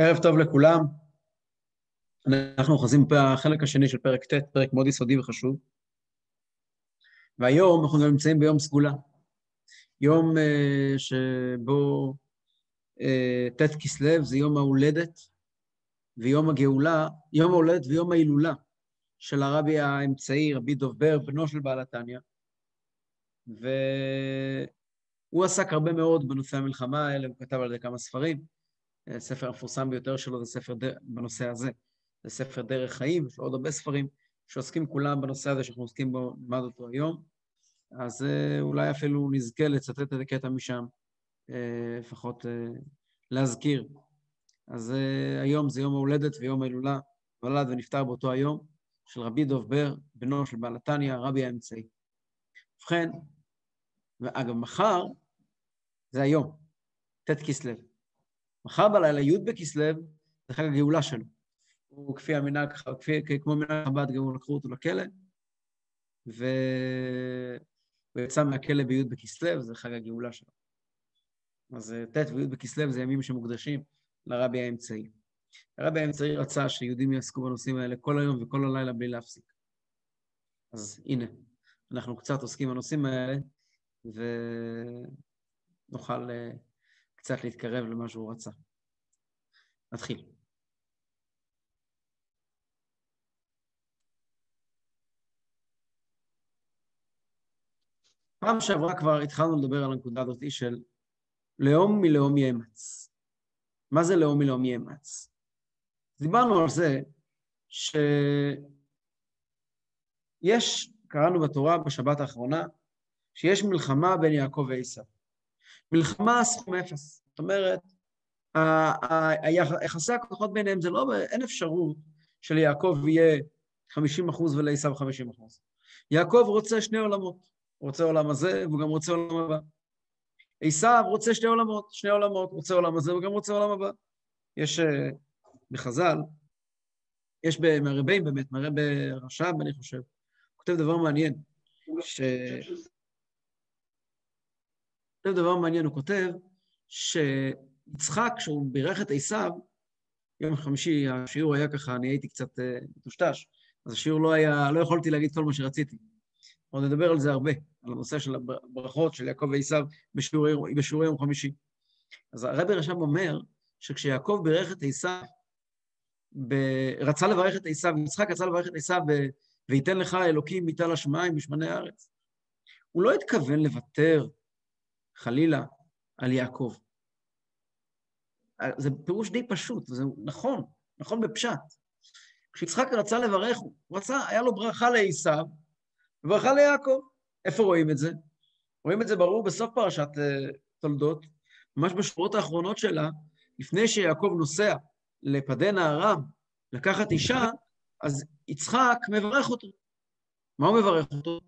ערב טוב לכולם. אנחנו אוחזים בחלק השני של פרק ט', פרק מאוד יסודי וחשוב. והיום אנחנו גם נמצאים ביום סגולה. יום uh, שבו uh, ט' כסלו זה יום ההולדת ויום הגאולה, יום ההולדת ויום ההילולה של הרבי האמצעי, רבי דוב בר, בנו של בעל התניא. והוא עסק הרבה מאוד בנושא המלחמה האלה, הוא כתב על זה כמה ספרים. הספר המפורסם ביותר שלו זה ספר דר... בנושא הזה, זה ספר דרך חיים, יש עוד הרבה ספרים שעוסקים כולם בנושא הזה שאנחנו עוסקים בו, נלמד אותו היום. אז אה, אולי אפילו נזכה לצטט איזה קטע משם, אה, לפחות אה, להזכיר. אז היום זה יום ההולדת ויום ההילולה, נולד ונפטר באותו היום, של רבי דוב בר, בנו של בעל התניא, רבי האמצעי. ובכן, ואגב, מחר זה היום, ט' כסלו. מחר בלילה, י' בכסלו, זה חג הגאולה שלו. הוא כפי המנהג, כפי, כמו מנהג חב"ד, גם הוא לקחו אותו לכלא, והוא יצא מהכלא בי' בכסלו, זה חג הגאולה שלו. אז ט' וי' בכסלו זה ימים שמוקדשים לרבי האמצעי. הרבי האמצעי רצה שיהודים יעסקו בנושאים האלה כל היום וכל הלילה בלי להפסיק. אז הנה, אנחנו קצת עוסקים בנושאים האלה, ונוכל אה, קצת להתקרב למה שהוא רצה. נתחיל. פעם שעברה כבר התחלנו לדבר על הנקודה הזאת של לאום מלאום יאמץ. מה זה לאום מלאום יאמץ? דיברנו על זה שיש, קראנו בתורה בשבת האחרונה, שיש מלחמה בין יעקב ועשיו. מלחמה סכום אפס. זאת אומרת, היחסי הכוחות ביניהם זה לא, אין אפשרות שליעקב יהיה 50 אחוז ולעשו 50 אחוז. יעקב רוצה שני עולמות. הוא רוצה עולם הזה, והוא גם רוצה עולם הבא. עשיו רוצה שני עולמות, שני עולמות, רוצה עולם הזה וגם רוצה עולם הבא. יש אה, בחז"ל, יש מהרבים באמת, מהרבי רש"ב, אני חושב, הוא כותב דבר מעניין, ש... כותב דבר מעניין, הוא כותב שיצחק, כשהוא בירך את עשיו, יום חמישי השיעור היה ככה, אני הייתי קצת uh, מטושטש, אז השיעור לא היה, לא יכולתי להגיד כל מה שרציתי. עוד נדבר על זה הרבה, על הנושא של הברכות של יעקב ועשיו בשיעורי, בשיעורי יום חמישי. אז הרבי רשם אומר שכשיעקב בירך את עשיו, ב... רצה לברך את עשיו, יצחק רצה לברך את עשיו, ב... וייתן לך אלוקים מטל השמיים בשמני הארץ. הוא לא התכוון לוותר חלילה, על יעקב. זה פירוש די פשוט, וזה נכון, נכון בפשט. כשיצחק רצה לברך, הוא רצה, היה לו ברכה לעשיו וברכה ליעקב. איפה רואים את זה? רואים את זה ברור בסוף פרשת uh, תולדות, ממש בשורות האחרונות שלה, לפני שיעקב נוסע לפדן הארם לקחת אישה, אז יצחק מברך אותו. מה הוא מברך אותו?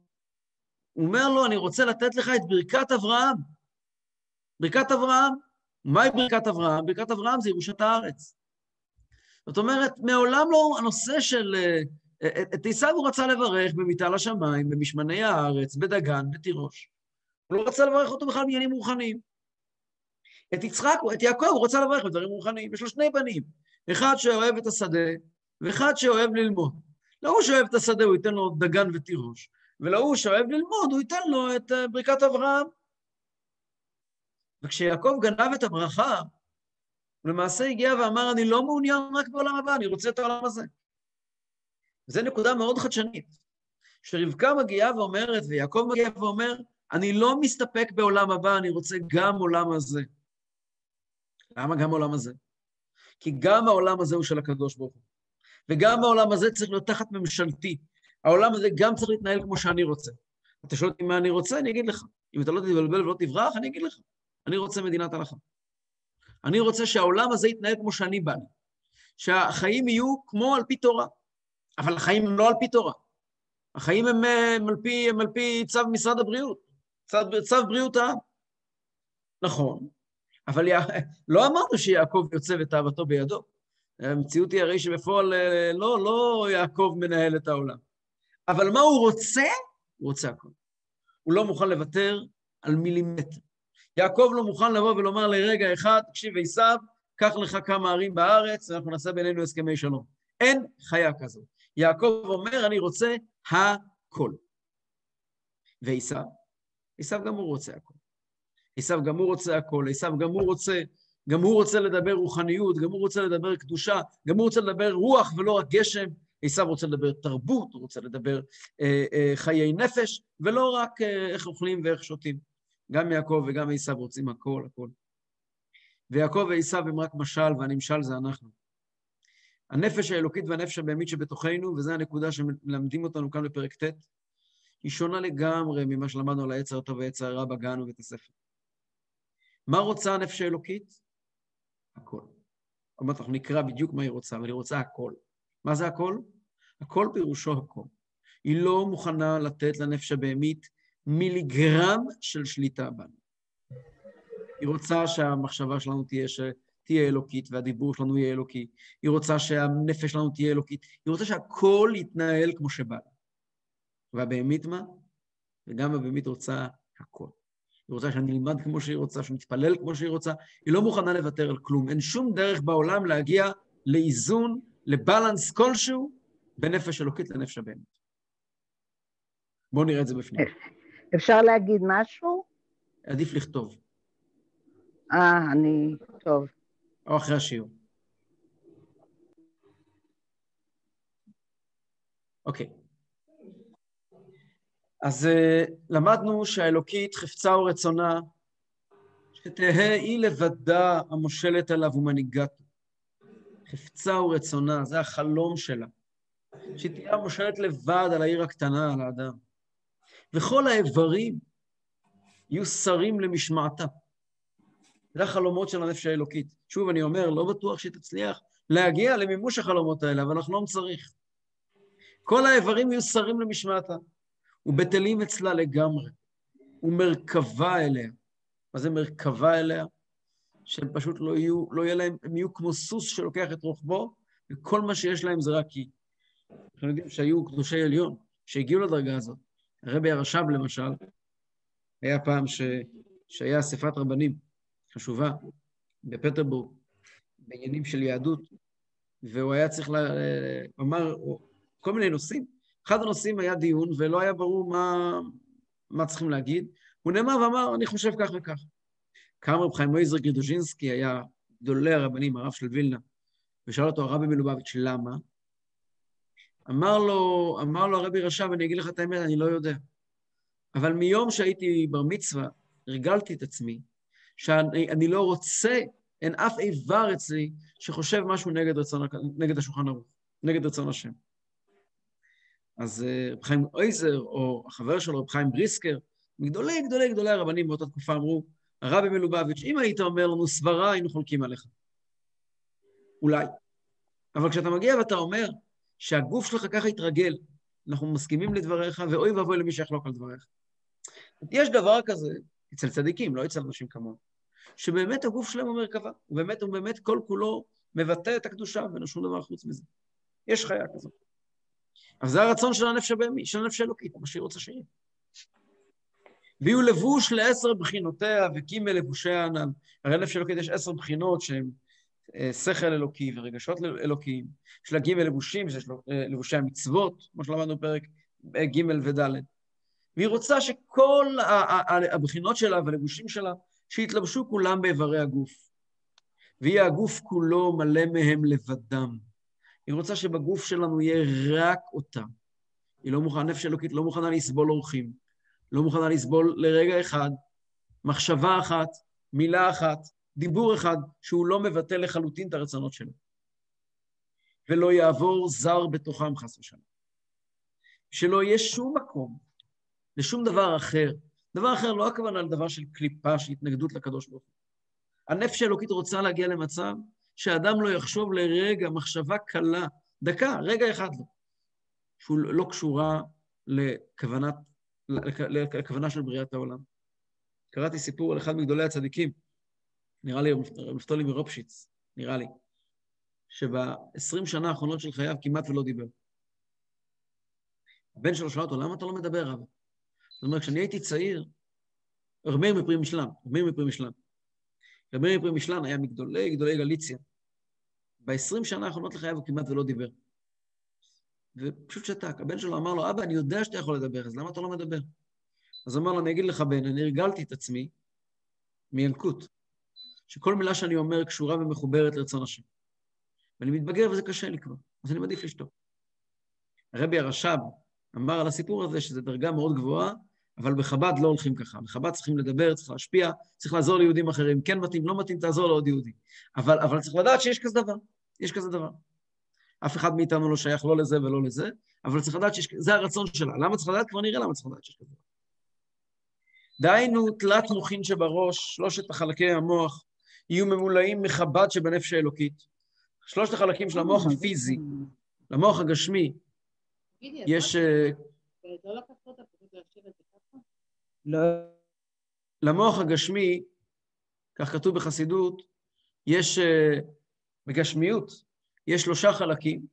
הוא אומר לו, אני רוצה לתת לך את ברכת אברהם. ברכת אברהם, מהי ברכת אברהם? ברכת אברהם זה ירושת הארץ. זאת אומרת, מעולם לא הנושא של... אה, אה, את עשיו הוא רצה לברך במיטל השמיים, במשמני הארץ, בדגן, בתירוש. הוא לא רצה לברך אותו בכלל בעניינים רוחניים. את יצחק, את יעקב הוא רצה לברך בדברים רוחניים. יש לו שני בנים, אחד שאוהב את השדה, ואחד שאוהב ללמוד. להוא שאוהב את השדה הוא ייתן לו דגן ותירוש, ולהוא שאוהב ללמוד הוא ייתן לו את אה, ברכת אברהם. וכשיעקב גנב את הברכה, הוא למעשה הגיע ואמר, אני לא מעוניין רק בעולם הבא, אני רוצה את העולם הזה. וזו נקודה מאוד חדשנית. שרבקה מגיעה ואומרת, ויעקב מגיע ואומר, אני לא מסתפק בעולם הבא, אני רוצה גם עולם הזה. למה גם עולם הזה? כי גם העולם הזה הוא של הקדוש ברוך הוא. וגם העולם הזה צריך להיות תחת ממשלתי. העולם הזה גם צריך להתנהל כמו שאני רוצה. אתה שואל אותי מה אני רוצה, אני אגיד לך. אם אתה לא תתבלבל ולא תברח, אני אגיד לך. אני רוצה מדינת הלכה. אני רוצה שהעולם הזה יתנהל כמו שאני בא לי. שהחיים יהיו כמו על פי תורה. אבל החיים הם לא על פי תורה. החיים הם, הם, על, פי, הם על פי צו משרד הבריאות, צו, צו בריאות העם. נכון, אבל יא... לא אמרנו שיעקב יוצא ותאוותו בידו. המציאות היא הרי שבפועל אה, לא, לא יעקב מנהל את העולם. אבל מה הוא רוצה? הוא רוצה הכול. הוא לא מוכן לוותר על מילימטר. יעקב לא מוכן לבוא ולומר לרגע אחד, תקשיב, עשיו, קח לך כמה ערים בארץ, ואנחנו נעשה בינינו הסכמי שלום. אין חיה כזאת. יעקב אומר, אני רוצה הכל. ועשיו, עשיו גם הוא רוצה הכל. עשיו גם הוא רוצה הכל, עשיו גם הוא רוצה, גם הוא רוצה לדבר רוחניות, גם הוא רוצה לדבר קדושה, גם הוא רוצה לדבר רוח ולא רק גשם. עשיו רוצה לדבר תרבות, הוא רוצה לדבר אה, אה, חיי נפש, ולא רק אה, איך אוכלים ואיך שותים. גם יעקב וגם עשיו רוצים הכל, הכל. ויעקב ועשיו הם רק משל, והנמשל זה אנחנו. הנפש האלוקית והנפש הבהמית שבתוכנו, וזו הנקודה שמלמדים אותנו כאן בפרק ט', היא שונה לגמרי ממה שלמדנו על העץ הטוב והעץ הרע בגן ובית הספר. מה רוצה הנפש האלוקית? הכל. זאת אומרת, אנחנו נקרא בדיוק מה היא רוצה, אבל היא רוצה הכל. מה זה הכל? הכל פירושו הכל. היא לא מוכנה לתת לנפש הבהמית מיליגרם של שליטה בנו. היא רוצה שהמחשבה שלנו תהיה, ש... תהיה אלוקית והדיבור שלנו יהיה אלוקי. היא רוצה שהנפש שלנו תהיה אלוקית. היא רוצה שהכל יתנהל כמו שבא לה. והבהמית מה? וגם הבהמית רוצה הכל. היא רוצה שאני אלמד כמו שהיא רוצה, שנתפלל כמו שהיא רוצה. היא לא מוכנה לוותר על כלום. אין שום דרך בעולם להגיע לאיזון, לבלנס כלשהו, בין נפש אלוקית לנפש הבהמית. בואו נראה את זה בפנים. אפשר להגיד משהו? עדיף לכתוב. אה, אני... טוב. או אחרי השיעור. אוקיי. אז uh, למדנו שהאלוקית חפצה ורצונה שתהא היא לבדה המושלת עליו ומנהיגתו. חפצה ורצונה, זה החלום שלה. שהיא תהיה המושלת לבד על העיר הקטנה, על האדם. וכל האיברים יהיו שרים למשמעתה. זה החלומות של הנפש האלוקית. שוב, אני אומר, לא בטוח שהיא תצליח להגיע למימוש החלומות האלה, אבל לחלום צריך. כל האיברים יהיו שרים למשמעתה, ובטלים אצלה לגמרי, ומרכבה אליה. מה זה מרכבה אליה? שהם פשוט לא יהיו, לא יהיה להם, הם יהיו כמו סוס שלוקח את רוחבו, וכל מה שיש להם זה רק היא. אנחנו יודעים שהיו קדושי עליון, שהגיעו לדרגה הזאת. הרבי הרש"ב, למשל, היה פעם ש... שהיה אספת רבנים חשובה בפטרבורג, בעניינים של יהדות, והוא היה צריך, ל... אמר כל מיני נושאים. אחד הנושאים היה דיון, ולא היה ברור מה, מה צריכים להגיד. הוא נאמר ואמר, אני חושב כך וכך. קם רב חיים מויזר גרידוז'ינסקי, היה גדולי הרבנים, הרב של וילנה, ושאל אותו הרבי מלובביץ', למה? אמר לו, אמר לו הרבי רש"ב, אני אגיד לך את האמת, אני לא יודע. אבל מיום שהייתי בר מצווה, הרגלתי את עצמי, שאני לא רוצה, אין אף איבר אצלי שחושב משהו נגד, רצון, נגד השולחן ערוך, נגד רצון השם. אז אה, רב חיים אויזר, או החבר שלו, רב חיים בריסקר, מגדולי גדולי גדולי הרבנים באותה תקופה אמרו, הרבי מלובביץ', אם היית אומר לנו סברה, היינו חולקים עליך. אולי. אבל כשאתה מגיע ואתה אומר שהגוף שלך ככה התרגל, אנחנו מסכימים לדבריך, ואוי ואבוי למי שיחלוק על דבריך. יש דבר כזה אצל צדיקים, לא אצל אנשים כמוהו, שבאמת הגוף שלהם הוא מרכבה, הוא באמת, הוא באמת כל כולו מבטא את הקדושה, ואין שום דבר חוץ מזה. יש חיה כזאת. אז זה הרצון של הנפש הבהמי, של הנפש האלוקית, מה שהיא רוצה שיהיה. ויהיו לבוש לעשר בחינותיה וקימל לבושי הענן. הרי לנפש אלוקית יש עשר בחינות שהן שכל אלוקי ורגשות אלוקיים. יש לה גימל לבושים, שיש לו אה, לבושי המצוות, כמו שלמדנו בפרק אה, ג' וד'. והיא רוצה שכל הבחינות שלה והלבושים שלה, שיתלבשו כולם באיברי הגוף. ויהיה הגוף כולו מלא מהם לבדם. היא רוצה שבגוף שלנו יהיה רק אותה. היא לא מוכנה, נפש אלוקית לא מוכנה לסבול אורחים, לא מוכנה לסבול לרגע אחד, מחשבה אחת, מילה אחת, דיבור אחד, שהוא לא מבטא לחלוטין את הרצונות שלו. ולא יעבור זר בתוכם, חס ושלום. שלא יהיה שום מקום לשום דבר אחר. דבר אחר, לא הכוונה לדבר של קליפה, של התנגדות לקדוש ברוך הוא. הנפש האלוקית רוצה להגיע למצב שאדם לא יחשוב לרגע, מחשבה קלה, דקה, רגע אחד לא, שהוא לא קשורה לכוונת, לכוונה של בריאת העולם. קראתי סיפור על אחד מגדולי הצדיקים, נראה לי נפתולי מרופשיץ, נראה לי, שב-20 שנה האחרונות של חייו כמעט ולא דיבר. הבן שלו שאל אותו, למה אתה לא מדבר, רב? זאת אומרת, כשאני הייתי צעיר, רב מאיר מפרי משלם, רב מאיר מפרי משלם. רבי מאיר פרימישלן היה מגדולי גדולי גליציה. ב-20 שנה האחרונות לחייו הוא כמעט ולא דיבר. ופשוט שתק. הבן שלו אמר לו, אבא, אני יודע שאתה יכול לדבר, אז למה אתה לא מדבר? אז אמר לו, אני אגיד לך, בן, אני הרגלתי את עצמי מילקוט, שכל מילה שאני אומר קשורה ומחוברת לרצון השם. ואני מתבגר וזה קשה לי כבר, אז אני מעדיף לשתוק. הרבי הרש"ב אמר על הסיפור הזה שזו דרגה מאוד גבוהה, אבל בחב"ד לא הולכים ככה. בחב"ד צריכים לדבר, צריך להשפיע, צריך לעזור ליהודים אחרים. כן מתאים, לא מתאים, תעזור לעוד יהודי. אבל, אבל צריך לדעת שיש כזה דבר, יש כזה דבר. אף אחד מאיתנו לא שייך לא לזה ולא לזה, אבל צריך לדעת שזה הרצון שלה. למה צריך לדעת? כבר נראה למה צריך לדעת שיש כזה דבר. דהיינו, תלת מוחין שבראש, שלושת החלקי המוח, יהיו ממולאים מחב"ד שבנפש האלוקית. שלושת החלקים של המוח הפיזי, למוח הגשמי, יש... אה, לא. למוח הגשמי, כך כתוב בחסידות, יש אה, בגשמיות, יש שלושה חלקים,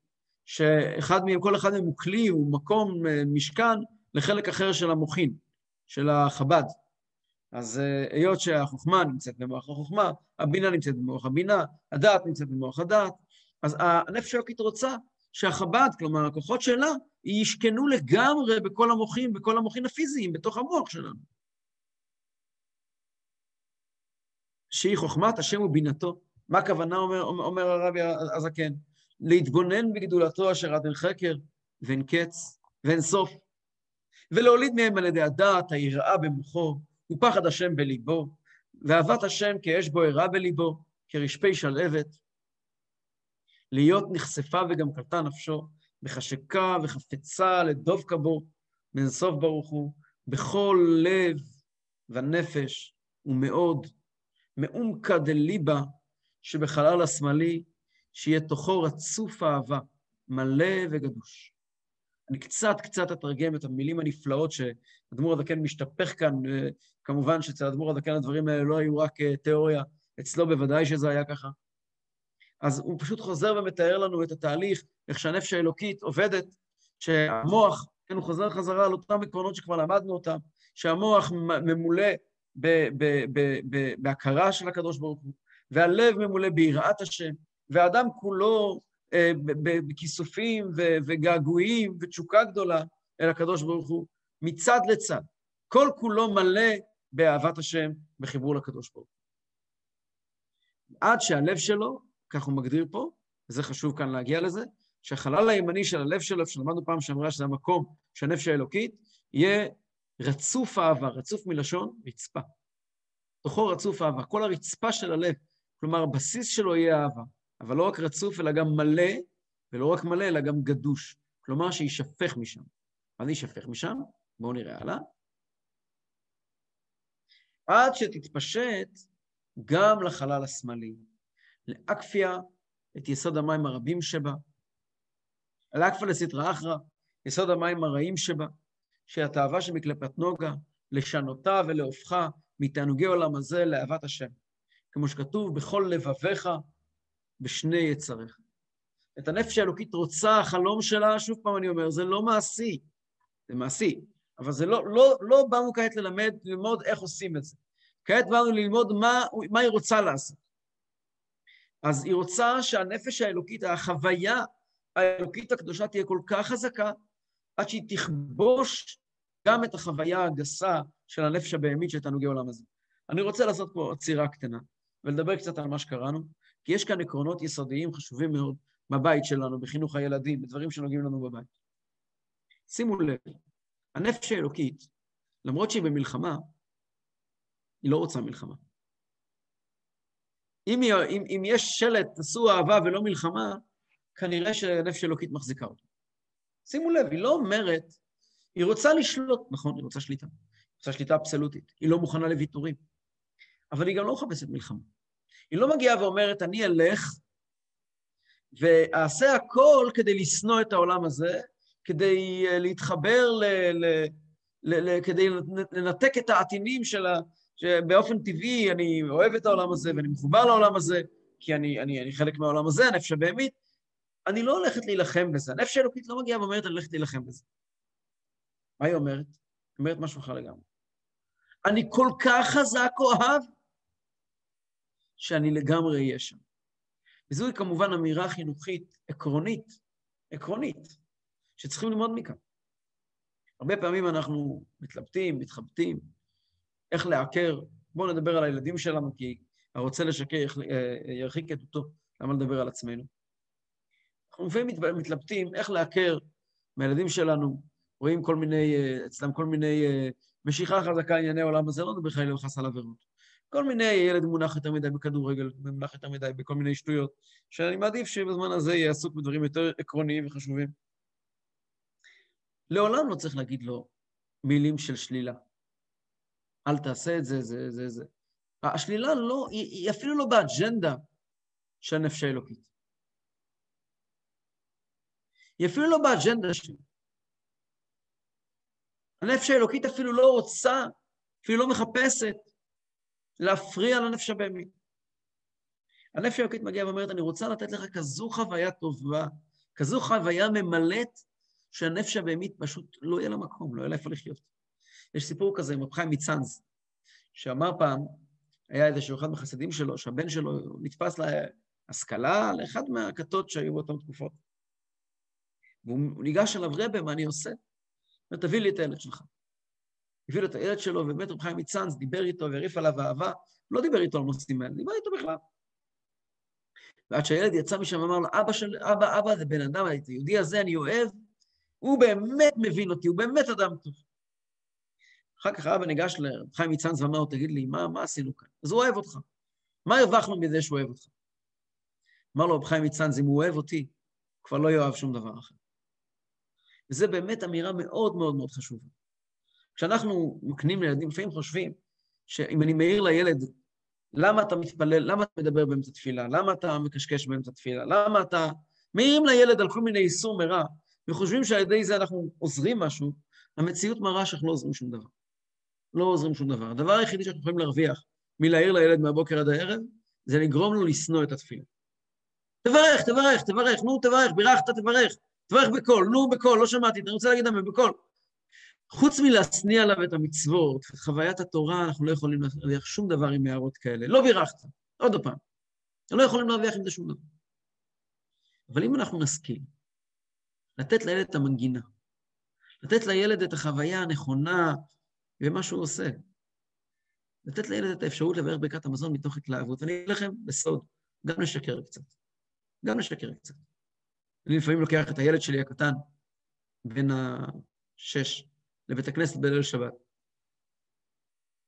שאחד מהם, כל אחד מהם הוא כלי, הוא מקום, אה, משכן, לחלק אחר של המוחין, של החב"ד. אז היות שהחוכמה נמצאת במוח החוכמה, הבינה נמצאת במוח הבינה, הדעת נמצאת במוח הדעת, אז הנפש האלוקית רוצה שהחב"ד, כלומר הכוחות שלה, ישכנו לגמרי בכל המוחים, בכל המוחים הפיזיים, בתוך המוח שלנו. שהיא חוכמת השם ובינתו. מה הכוונה, אומר, אומר הרבי הזקן? להתבונן בגדולתו אשר עד אין חקר, ואין קץ, ואין סוף, ולהוליד מהם על ידי הדעת, היראה במוחו, ופחד השם בליבו, ואהבת השם כאש בוערה בליבו, כרשפי שלהבת, להיות נחשפה וגם קלטה נפשו, בחשקה וחפצה לדבקה בו, מאינסוף ברוך הוא, בכל לב ונפש ומאוד, מעומקא דליבה שבחלל השמאלי, שיהיה תוכו רצוף אהבה, מלא וגדוש. אני קצת קצת אתרגם את המילים הנפלאות שאדמו"ר הזקן משתפך כאן, כמובן שאצל אדמו"ר הזקן הדברים האלה לא היו רק אה, תיאוריה, אצלו בוודאי שזה היה ככה. אז הוא פשוט חוזר ומתאר לנו את התהליך, איך שהנפש האלוקית עובדת, שהמוח, כן, הוא חוזר חזרה על אותם עקרונות שכבר למדנו אותם, שהמוח ממולא בהכרה של הקדוש ברוך הוא, והלב ממולא ביראת השם, והאדם כולו אה, בכיסופים וגעגועים ותשוקה גדולה אל הקדוש ברוך הוא, מצד לצד. כל כולו מלא באהבת השם, בחיבור לקדוש ברוך הוא. עד שהלב שלו כך הוא מגדיר פה, וזה חשוב כאן להגיע לזה, שהחלל הימני של הלב שלו, שלמדנו פעם שאמרה שזה המקום שהנפש האלוקית, יהיה רצוף אהבה, רצוף מלשון רצפה. תוכו רצוף אהבה, כל הרצפה של הלב, כלומר הבסיס שלו יהיה אהבה, אבל לא רק רצוף אלא גם מלא, ולא רק מלא אלא גם גדוש, כלומר שיישפך משם. מה זה יישפך משם? בואו נראה הלאה. עד שתתפשט גם לחלל השמאלי. לאקפיה את יסוד המים הרבים שבה, לאקפיה לסטרא אחרא, יסוד המים הרעים שבה, שהתאווה שמקלפת נוגה, לשנותה ולהופכה מתענוגי עולם הזה לאהבת השם. כמו שכתוב, בכל לבביך, בשני יצריך. את הנפש האלוקית רוצה, החלום שלה, שוב פעם אני אומר, זה לא מעשי, זה מעשי, אבל זה לא, לא, לא באנו כעת ללמד, ללמוד איך עושים את זה. כעת באנו ללמוד מה, מה היא רוצה לעשות. אז היא רוצה שהנפש האלוקית, החוויה האלוקית הקדושה תהיה כל כך חזקה, עד שהיא תכבוש גם את החוויה הגסה של הנפש הבהמית של תענוגי עולם הזה. אני רוצה לעשות פה עצירה קטנה ולדבר קצת על מה שקראנו, כי יש כאן עקרונות יסודיים חשובים מאוד בבית שלנו, בחינוך הילדים, בדברים שנוגעים לנו בבית. שימו לב, הנפש האלוקית, למרות שהיא במלחמה, היא לא רוצה מלחמה. אם, אם, אם יש שלט, תעשו אהבה ולא מלחמה, כנראה שנפש אלוקית מחזיקה אותו. שימו לב, היא לא אומרת, היא רוצה לשלוט, נכון, היא רוצה שליטה. היא רוצה שליטה אבסולוטית, היא לא מוכנה לוויתורים. אבל היא גם לא מחפשת מלחמה. היא לא מגיעה ואומרת, אני אלך ואעשה הכל כדי לשנוא את העולם הזה, כדי אה, להתחבר, ל, ל, ל, ל, כדי לנתק את העטינים של, ה, שבאופן טבעי אני אוהב את העולם הזה ואני מחובר לעולם הזה, כי אני, אני, אני חלק מהעולם הזה, הנפש הבהמית, אני לא הולכת להילחם בזה. הנפש האלוקית לא מגיעה ואומרת, אני הולכת להילחם בזה. מה היא אומרת? היא אומרת משהו אחר לגמרי. אני כל כך חזק אוהב, שאני לגמרי אהיה שם. וזוהי כמובן אמירה חינוכית עקרונית, עקרונית, שצריכים ללמוד מכאן. הרבה פעמים אנחנו מתלבטים, מתחבטים, איך לעקר. בואו נדבר על הילדים שלנו, כי הרוצה לשקר אה, ירחיק את אותו. למה לדבר על עצמנו? אנחנו לפעמים מתלבטים איך לעקר מהילדים שלנו, רואים כל מיני, אה, אצלם כל מיני אה, משיכה חזקה ענייני העולם הזה, לא מדבר חלילה וחס על עבירות. כל מיני, ילד מונח יותר מדי בכדורגל, מונח יותר מדי בכל מיני שטויות, שאני מעדיף שבזמן הזה יהיה עסוק בדברים יותר עקרוניים וחשובים. לעולם לא צריך להגיד לו מילים של שלילה. אל תעשה את זה, זה, זה, זה. השלילה לא, היא, היא אפילו לא באג'נדה של הנפש האלוקית. היא אפילו לא באג'נדה שלי. הנפש האלוקית אפילו לא רוצה, אפילו לא מחפשת להפריע לנפש הבהמית. הנפש האלוקית מגיעה ואומרת, אני רוצה לתת לך כזו חוויה טובה, כזו חוויה ממלאת, שהנפש הבהמית פשוט לא יהיה לה מקום, לא יהיה לה איפה לחיות. יש סיפור כזה עם רב חיים מצאנז, שאמר פעם, היה איזשהו אחד מהחסידים שלו, שהבן שלו נתפס להשכלה לאחד מהכתות שהיו באותן תקופות. והוא ניגש אליו, רבה, מה אני עושה? הוא אומר, תביא לי את הילד שלך. הביא לו את הילד שלו, ובאמת רב חיים מצאנז דיבר איתו והרעיף עליו אהבה, לא דיבר איתו על נושאים האלה, דיבר איתו בכלל. ועד שהילד יצא משם ואמר לו, אבא של, אבא, אבא, זה בן אדם, את היהודי הזה אני אוהב, הוא באמת מבין אותי, הוא באמת אדם טוב. אחר כך האבא ניגש לרב חיים מצאנז ואמר לו, תגיד לי, מה, מה עשינו כאן? אז הוא אוהב אותך. מה הרווחנו מזה שהוא אוהב אותך? אמר לו רב חיים מצאנז, אם הוא אוהב אותי, הוא כבר לא יאהב שום דבר אחר. וזו באמת אמירה מאוד מאוד מאוד חשובה. כשאנחנו מקנים לילדים, לפעמים חושבים שאם אני מעיר לילד, למה אתה מתפלל, למה אתה מדבר באמצע תפילה, למה אתה מקשקש באמצע תפילה, למה אתה... מעירים לילד על כל מיני איסור מרע, וחושבים שעל ידי זה אנחנו עוזרים משהו, המציאות מראה שאנחנו לא עוזרים שום דבר. לא עוזרים שום דבר. הדבר היחידי שאנחנו יכולים להרוויח מלהעיר לילד מהבוקר עד הערב, זה לגרום לו לשנוא את התפילה. תברך, תברך, תברך, נו, תברך, בירכת, תברך, תברך בקול, נו, בקול, לא שמעתי, אני רוצה להגיד להם בקול. חוץ מלהשניא עליו את המצוות, את חוויית התורה, אנחנו לא יכולים להרוויח שום דבר עם הערות כאלה. לא בירכת, עוד פעם. לא יכולים להרוויח עם זה שום דבר. אבל אם אנחנו נשכיל לתת לילד את המנגינה, לתת לילד את החוויה הנכונה במה שהוא עושה, לתת לילד את האפשרות לברך ברכת המזון מתוך התלהבות, ואני אגיד לכם בסוד, גם לשקר קצת. גם לשקר קצת. אני לפעמים לוקח את הילד שלי הקטן, בן השש, לבית הכנסת בליל שבת.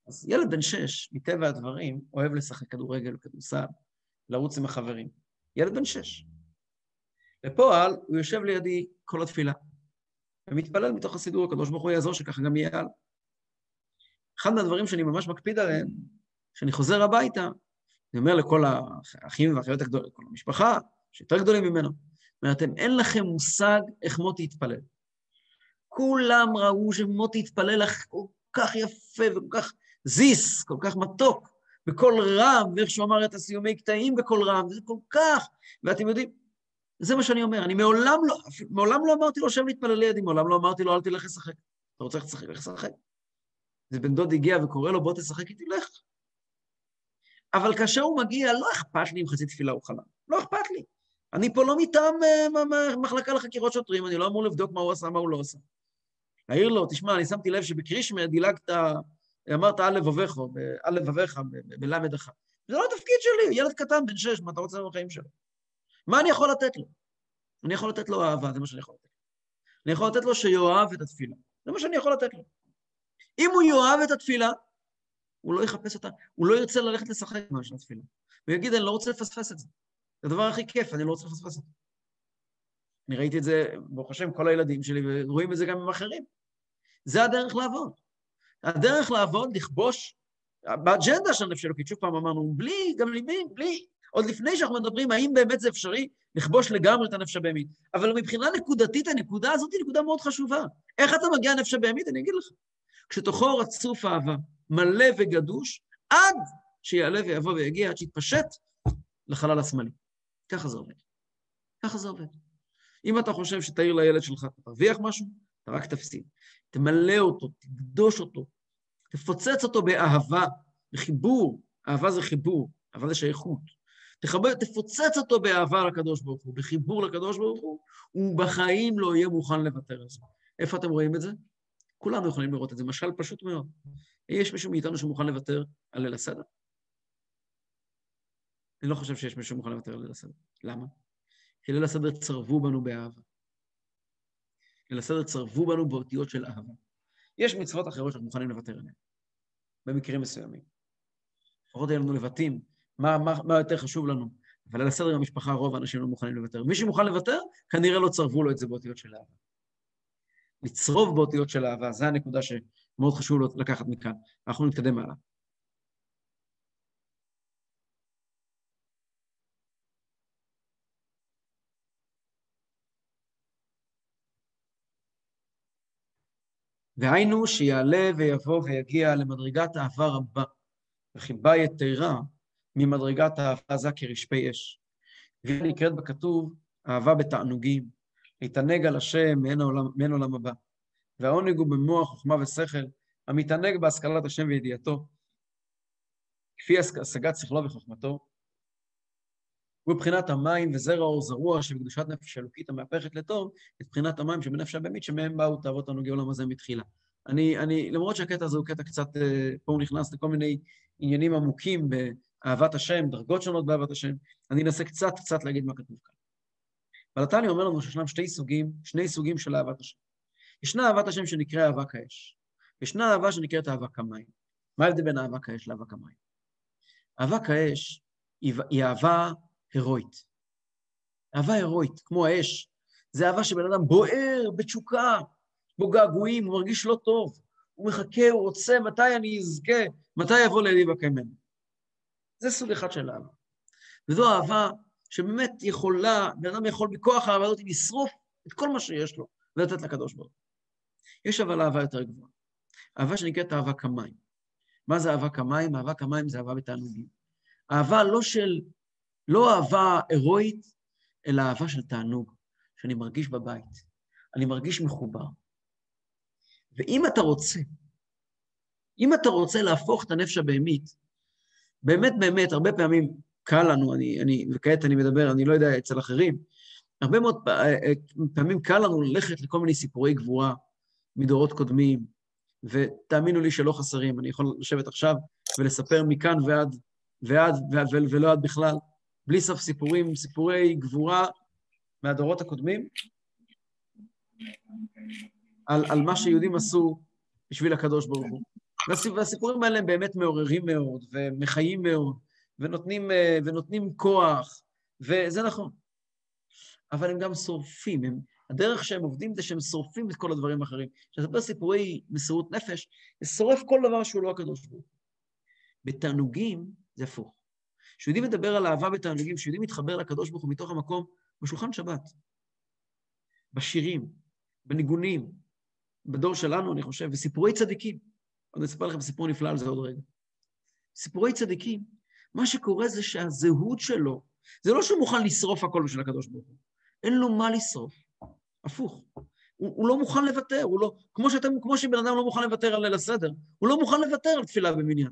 אז ילד בן שש, מטבע הדברים, אוהב לשחק כדורגל, כדורסל, לרוץ עם החברים. ילד בן שש. בפועל, הוא יושב לידי כל התפילה, ומתפלל מתוך הסידור, הקדוש ברוך הוא יעזור שככה גם יהיה הלאה. אחד מהדברים שאני ממש מקפיד עליהם, כשאני חוזר הביתה, אני אומר לכל האחים והאחיות הגדולים, לכל המשפחה, שיותר גדולים ממנו, אומרת, אין לכם מושג איך מוטי התפלל. כולם ראו שמוטי התפלל לך כל כך יפה וכל כך זיס, כל כך מתוק, בקול רם, ואיך שהוא אמר את הסיומי קטעים בקול רם, וזה כל כך, ואתם יודעים, זה מה שאני אומר, אני מעולם לא, מעולם לא אמרתי לו, שב להתפלל לידי, מעולם לא אמרתי לו, אל תלך לשחק. אתה רוצה לשחק? לך לשחק. זה בן דוד הגיע וקורא לו, בוא תשחק איתי, לך. אבל כאשר הוא מגיע, לא אכפת לי אם חצי תפילה הוא חלם, לא אכפת לי. אני פה לא מטעם uh, מחלקה לחקירות שוטרים, אני לא אמור לבדוק מה הוא עשה, מה הוא לא עשה. להעיר לו, תשמע, אני שמתי לב שבקרישמה דילגת, אמרת על לבביך, על לבביך, בלמד אחד. זה לא התפקיד שלי, ילד קטן, בן שש, מה אתה רוצה בחיים שלו? מה אני יכול לתת לו? אני יכול לתת לו אהבה, זה מה שאני יכול לתת לו. אני יכול לתת לו שיאהב את התפילה, זה מה שאני יכול לתת לו. אם הוא יאהב את התפילה, הוא לא יחפש אותה, הוא לא ירצה ללכת לשחק עם התפילה. הוא יגיד, אני לא רוצה לפספס את זה. זה הדבר הכי כיף, אני לא רוצה לפספס את זה. אני ראיתי את זה, ברוך השם, כל הילדים שלי, ורואים את זה גם עם אחרים. זה הדרך לעבוד. הדרך לעבוד, לכבוש, באג'נדה של נפש אלוקית, שוב פעם אמרנו, בלי, גם ליבי, בלי, עוד לפני שאנחנו מדברים האם באמת זה אפשרי לכבוש לגמרי את הנפש הבהמית. אבל מבחינה נקודתית, הנקודה הזאת היא נקודה מאוד חשובה. איך אתה מגיע לנפש הבהמית? אני אגיד לך. כשתוכו רצוף אהבה, מלא וגדוש, עד שיעלה ויבוא ויגיע, עד שיתפשט לחלל השמאלי. ככה זה עובד. ככה זה עובד. אם אתה חושב שתעיר לילד שלך, אתה תרוויח משהו, אתה רק תפסיד. תמלא אותו, תקדוש אותו, תפוצץ אותו באהבה, בחיבור. אהבה זה חיבור, אהבה זה שייכות. תחבר, תפוצץ אותו באהבה לקדוש ברוך הוא, בחיבור לקדוש ברוך הוא, הוא בחיים לא יהיה מוכן לוותר על זה. איפה אתם רואים את זה? כולנו יכולים לראות את זה, משל פשוט מאוד. יש מישהו מאיתנו שמוכן לוותר על ליל הסדר? אני לא חושב שיש מישהו שמוכן לוותר על ליל הסדר. למה? כי ליל הסדר צרבו בנו באהבה. ליל הסדר צרבו בנו באותיות של אהבה. יש מצוות אחרות שאנחנו מוכנים לוותר עליהן, במקרים מסוימים. לפחות יהיה לנו לבטים, מה, מה, מה יותר חשוב לנו. אבל ליל הסדר במשפחה רוב האנשים לא מוכנים לוותר. מי שמוכן לוותר, כנראה לא צרבו לו את זה באותיות של אהבה. לצרוב באותיות של אהבה, זו הנקודה שמאוד חשוב לקחת מכאן. אנחנו נתקדם הלאה. והיינו שיעלה ויבוא ויגיע למדרגת אהבה רבה, וחיבה יתרה ממדרגת אהבה עזה כרשפי אש. והיא נקראת בכתוב אהבה בתענוגים, להתענג על השם מעין עולם, מעין עולם הבא. והעונג הוא במוח, חוכמה ושכל, המתענג בהשכלת השם וידיעתו, כפי השגת שכלו וחוכמתו. הוא בחינת המים וזרע אור זרוע שבקדושת נפש אלוקית המהפכת לטוב, את בחינת המים שבנפש הבהמית שמהם באו תאוות תענוגי עולם הזה מתחילה. אני, אני, למרות שהקטע הזה הוא קטע קצת, אה, פה הוא נכנס לכל מיני עניינים עמוקים באהבת השם, דרגות שונות באהבת השם, אני אנסה קצת קצת להגיד מה כתוב כאן. אבל התניא אומר לנו שישנם שתי סוגים, שני סוגים של אהבת השם. ישנה אהבת השם שנקרא אהבה כאש, ישנה אהבה שנקראת אהבה כמים. מה ההבדל בין אהבה כאש לאהבה כמים? אהבה כאש היא אהבה הירואית. אהבה הירואית, כמו האש, זה אהבה שבן אדם בוער בתשוקה, בו געגועים, הוא מרגיש לא טוב, הוא מחכה, הוא רוצה, מתי אני אזכה, מתי יבוא לידי בקיימן. זה סוג אחד של אהבה. וזו אהבה שבאמת יכולה, בן אדם יכול בכוח האהבה הזאת לשרוף את כל מה שיש לו ולתת לקדוש ברוך יש אבל אהבה יותר גבוהה. אהבה שנקראת אהבה כמים. מה זה אהבה כמים? אהבה כמים זה אהבה בתענוגים. אהבה לא של, לא אהבה הירואית, אלא אהבה של תענוג, שאני מרגיש בבית. אני מרגיש מחובר. ואם אתה רוצה, אם אתה רוצה להפוך את הנפש הבהמית, באמת באמת, הרבה פעמים קל לנו, אני, אני, וכעת אני מדבר, אני לא יודע, אצל אחרים, הרבה מאוד פעמים קל לנו ללכת לכל מיני סיפורי גבורה מדורות קודמים, ותאמינו לי שלא חסרים, אני יכול לשבת עכשיו ולספר מכאן ועד, ועד, ועד ולא עד בכלל, בלי סוף סיפורים, סיפורי גבורה מהדורות הקודמים, על, על מה שיהודים עשו בשביל הקדוש ברוך הוא. והסיפורים האלה הם באמת מעוררים מאוד, ומחיים מאוד, ונותנים, אה, ונותנים כוח, וזה נכון. אבל הם גם שורפים, הם, הדרך שהם עובדים זה שהם שורפים את כל הדברים האחרים. כשאתה סיפורי מסירות נפש, זה שורף כל דבר שהוא לא הקדוש ברוך הוא. בתענוגים זה הפוך. כשיודעים לדבר על אהבה בתענוגים, כשיודעים להתחבר לקדוש ברוך הוא מתוך המקום, בשולחן שבת, בשירים, בניגונים, בדור שלנו, אני חושב, וסיפורי צדיקים. אני אספר לכם סיפור נפלא על זה עוד רגע. סיפורי צדיקים, מה שקורה זה שהזהות שלו, זה לא שהוא מוכן לשרוף הכל בשביל הקדוש ברוך הוא, אין לו מה לשרוף, הפוך. הוא, הוא לא מוכן לוותר, הוא לא, כמו, שאתם, כמו שבן אדם לא מוכן לוותר על ליל הסדר, הוא לא מוכן לוותר על תפילה במניין.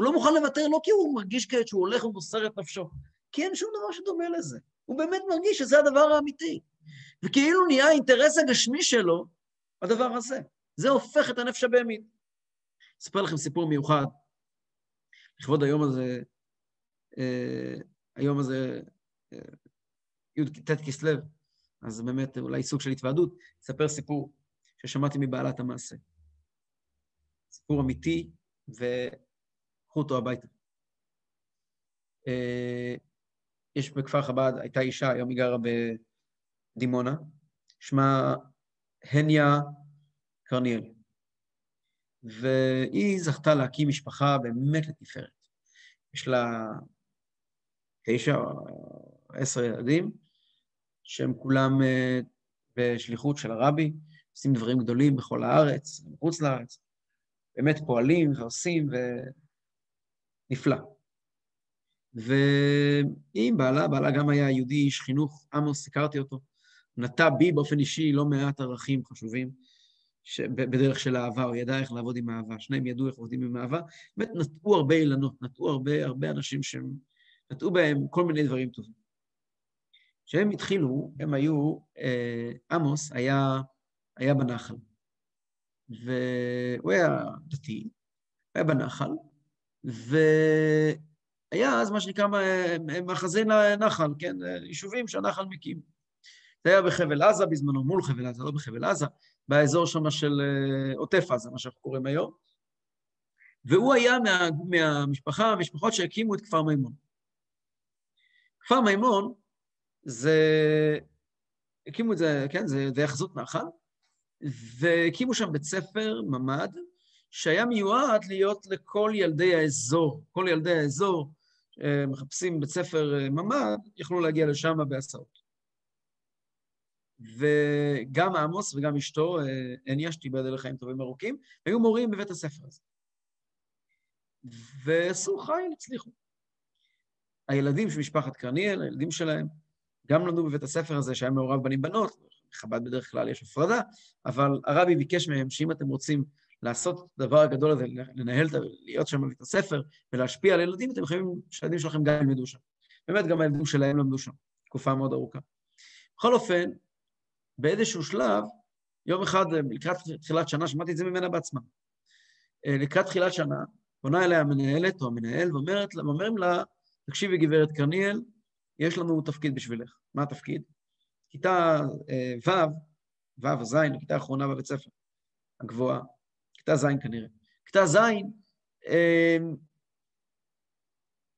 הוא לא מוכן לוותר לא כי הוא מרגיש כעת שהוא הולך ומוסר את נפשו, כי אין שום דבר שדומה לזה. הוא באמת מרגיש שזה הדבר האמיתי. וכאילו נהיה האינטרס הגשמי שלו הדבר הזה. זה הופך את הנפש הבהמית. אספר לכם סיפור מיוחד. לכבוד היום הזה, אה, היום הזה, אה, י"ט כסלו, אז באמת אולי סוג של התוועדות, אספר סיפור ששמעתי מבעלת המעשה. סיפור אמיתי, וקחו אותו הביתה. אה, יש בכפר חב"ד, הייתה אישה, היום היא גרה בדימונה, שמה הניה קרניאל. והיא זכתה להקים משפחה באמת לתפארת. יש לה תשע או עשר ילדים, שהם כולם אה, בשליחות של הרבי, עושים דברים גדולים בכל הארץ, מחוץ לארץ, באמת פועלים ועושים, ונפלא. ועם בעלה, בעלה גם היה יהודי, איש חינוך, עמוס, הכרתי אותו, נטע בי באופן אישי לא מעט ערכים חשובים, בדרך של אהבה, הוא ידע איך לעבוד עם אהבה, שניהם ידעו איך עובדים עם אהבה, באמת נטעו הרבה אילנות, נטעו הרבה, הרבה אנשים שהם נטעו בהם כל מיני דברים טובים. כשהם התחילו, הם היו, אה, עמוס היה, היה בנחל, והוא היה דתי, היה בנחל, והיה אז מה שנקרא מאחזי נחל, כן, יישובים שהנחל מקים. זה היה בחבל עזה בזמנו, מול חבל עזה, לא בחבל עזה, באזור שם של אה, עוטף עזה, מה שאנחנו קוראים היום. והוא היה מה, מהמשפחה, המשפחות שהקימו את כפר מימון. כפר מימון זה, הקימו את זה, כן, זה היאחזות נחל, והקימו שם בית ספר, ממ"ד, שהיה מיועד להיות לכל ילדי האזור. כל ילדי האזור אה, מחפשים בית ספר אה, ממ"ד, יכלו להגיע לשם בהסעות. וגם עמוס וגם אשתו, הניה, אה, שתיבדל לחיים טובים ארוכים, היו מורים בבית הספר הזה. ועשו חיל, הצליחו. הילדים של משפחת קרניאל, הילדים שלהם, גם למדו בבית הספר הזה שהיה מעורב בנים בנות, בחב"ד בדרך כלל יש הפרדה, אבל הרבי ביקש מהם שאם אתם רוצים לעשות את הדבר הגדול הזה, לנהל, להיות שם בבית הספר ולהשפיע על ילדים, אתם חייבים שהילדים שלכם גם ילמדו שם. באמת, גם הילדים שלהם למדו שם, תקופה מאוד ארוכה. בכל אופן, באיזשהו שלב, יום אחד, לקראת תחילת שנה, שמעתי את זה ממנה בעצמה, אה, לקראת תחילת שנה, פונה אליה המנהלת או המנהל ואומרת, אומרים לה, תקשיבי גברת קרניאל, יש לנו תפקיד בשבילך. מה התפקיד? כיתה אה, ו', ו', ז', הכיתה האחרונה בבית ספר, הגבוהה, כיתה ז' כנראה. כיתה ז', הם,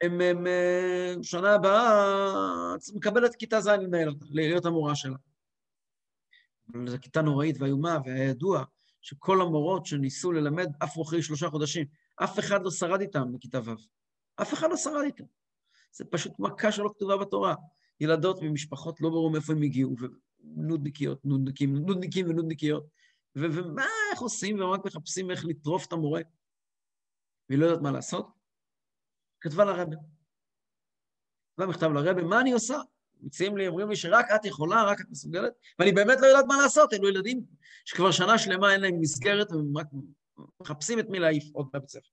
הם, הם אה, שנה הבאה מקבלת כיתה ז' לנהל אותה, להיות המורה שלה. אבל זו כיתה נוראית ואיומה, והיה ידוע שכל המורות שניסו ללמד עפו אחרי שלושה חודשים. אף אחד לא שרד איתם בכיתה ו'. אף אחד לא שרד איתם. זה פשוט מכה שלא כתובה בתורה. ילדות ממשפחות לא ברור מאיפה הם הגיעו, ונודניקיות, נודניקים, נודניקים ונודניקיות, ומה, איך עושים, והם רק מחפשים איך לטרוף את המורה, והיא לא יודעת מה לעשות. כתבה לרבה. כתבה מכתב לרבה, מה אני עושה? מציעים לי, אומרים לי שרק את יכולה, רק את מסוגלת, ואני באמת לא יודעת מה לעשות, אלו ילדים שכבר שנה שלמה אין להם מסגרת, והם רק מחפשים את מי להעיף עוד מהבית ספר.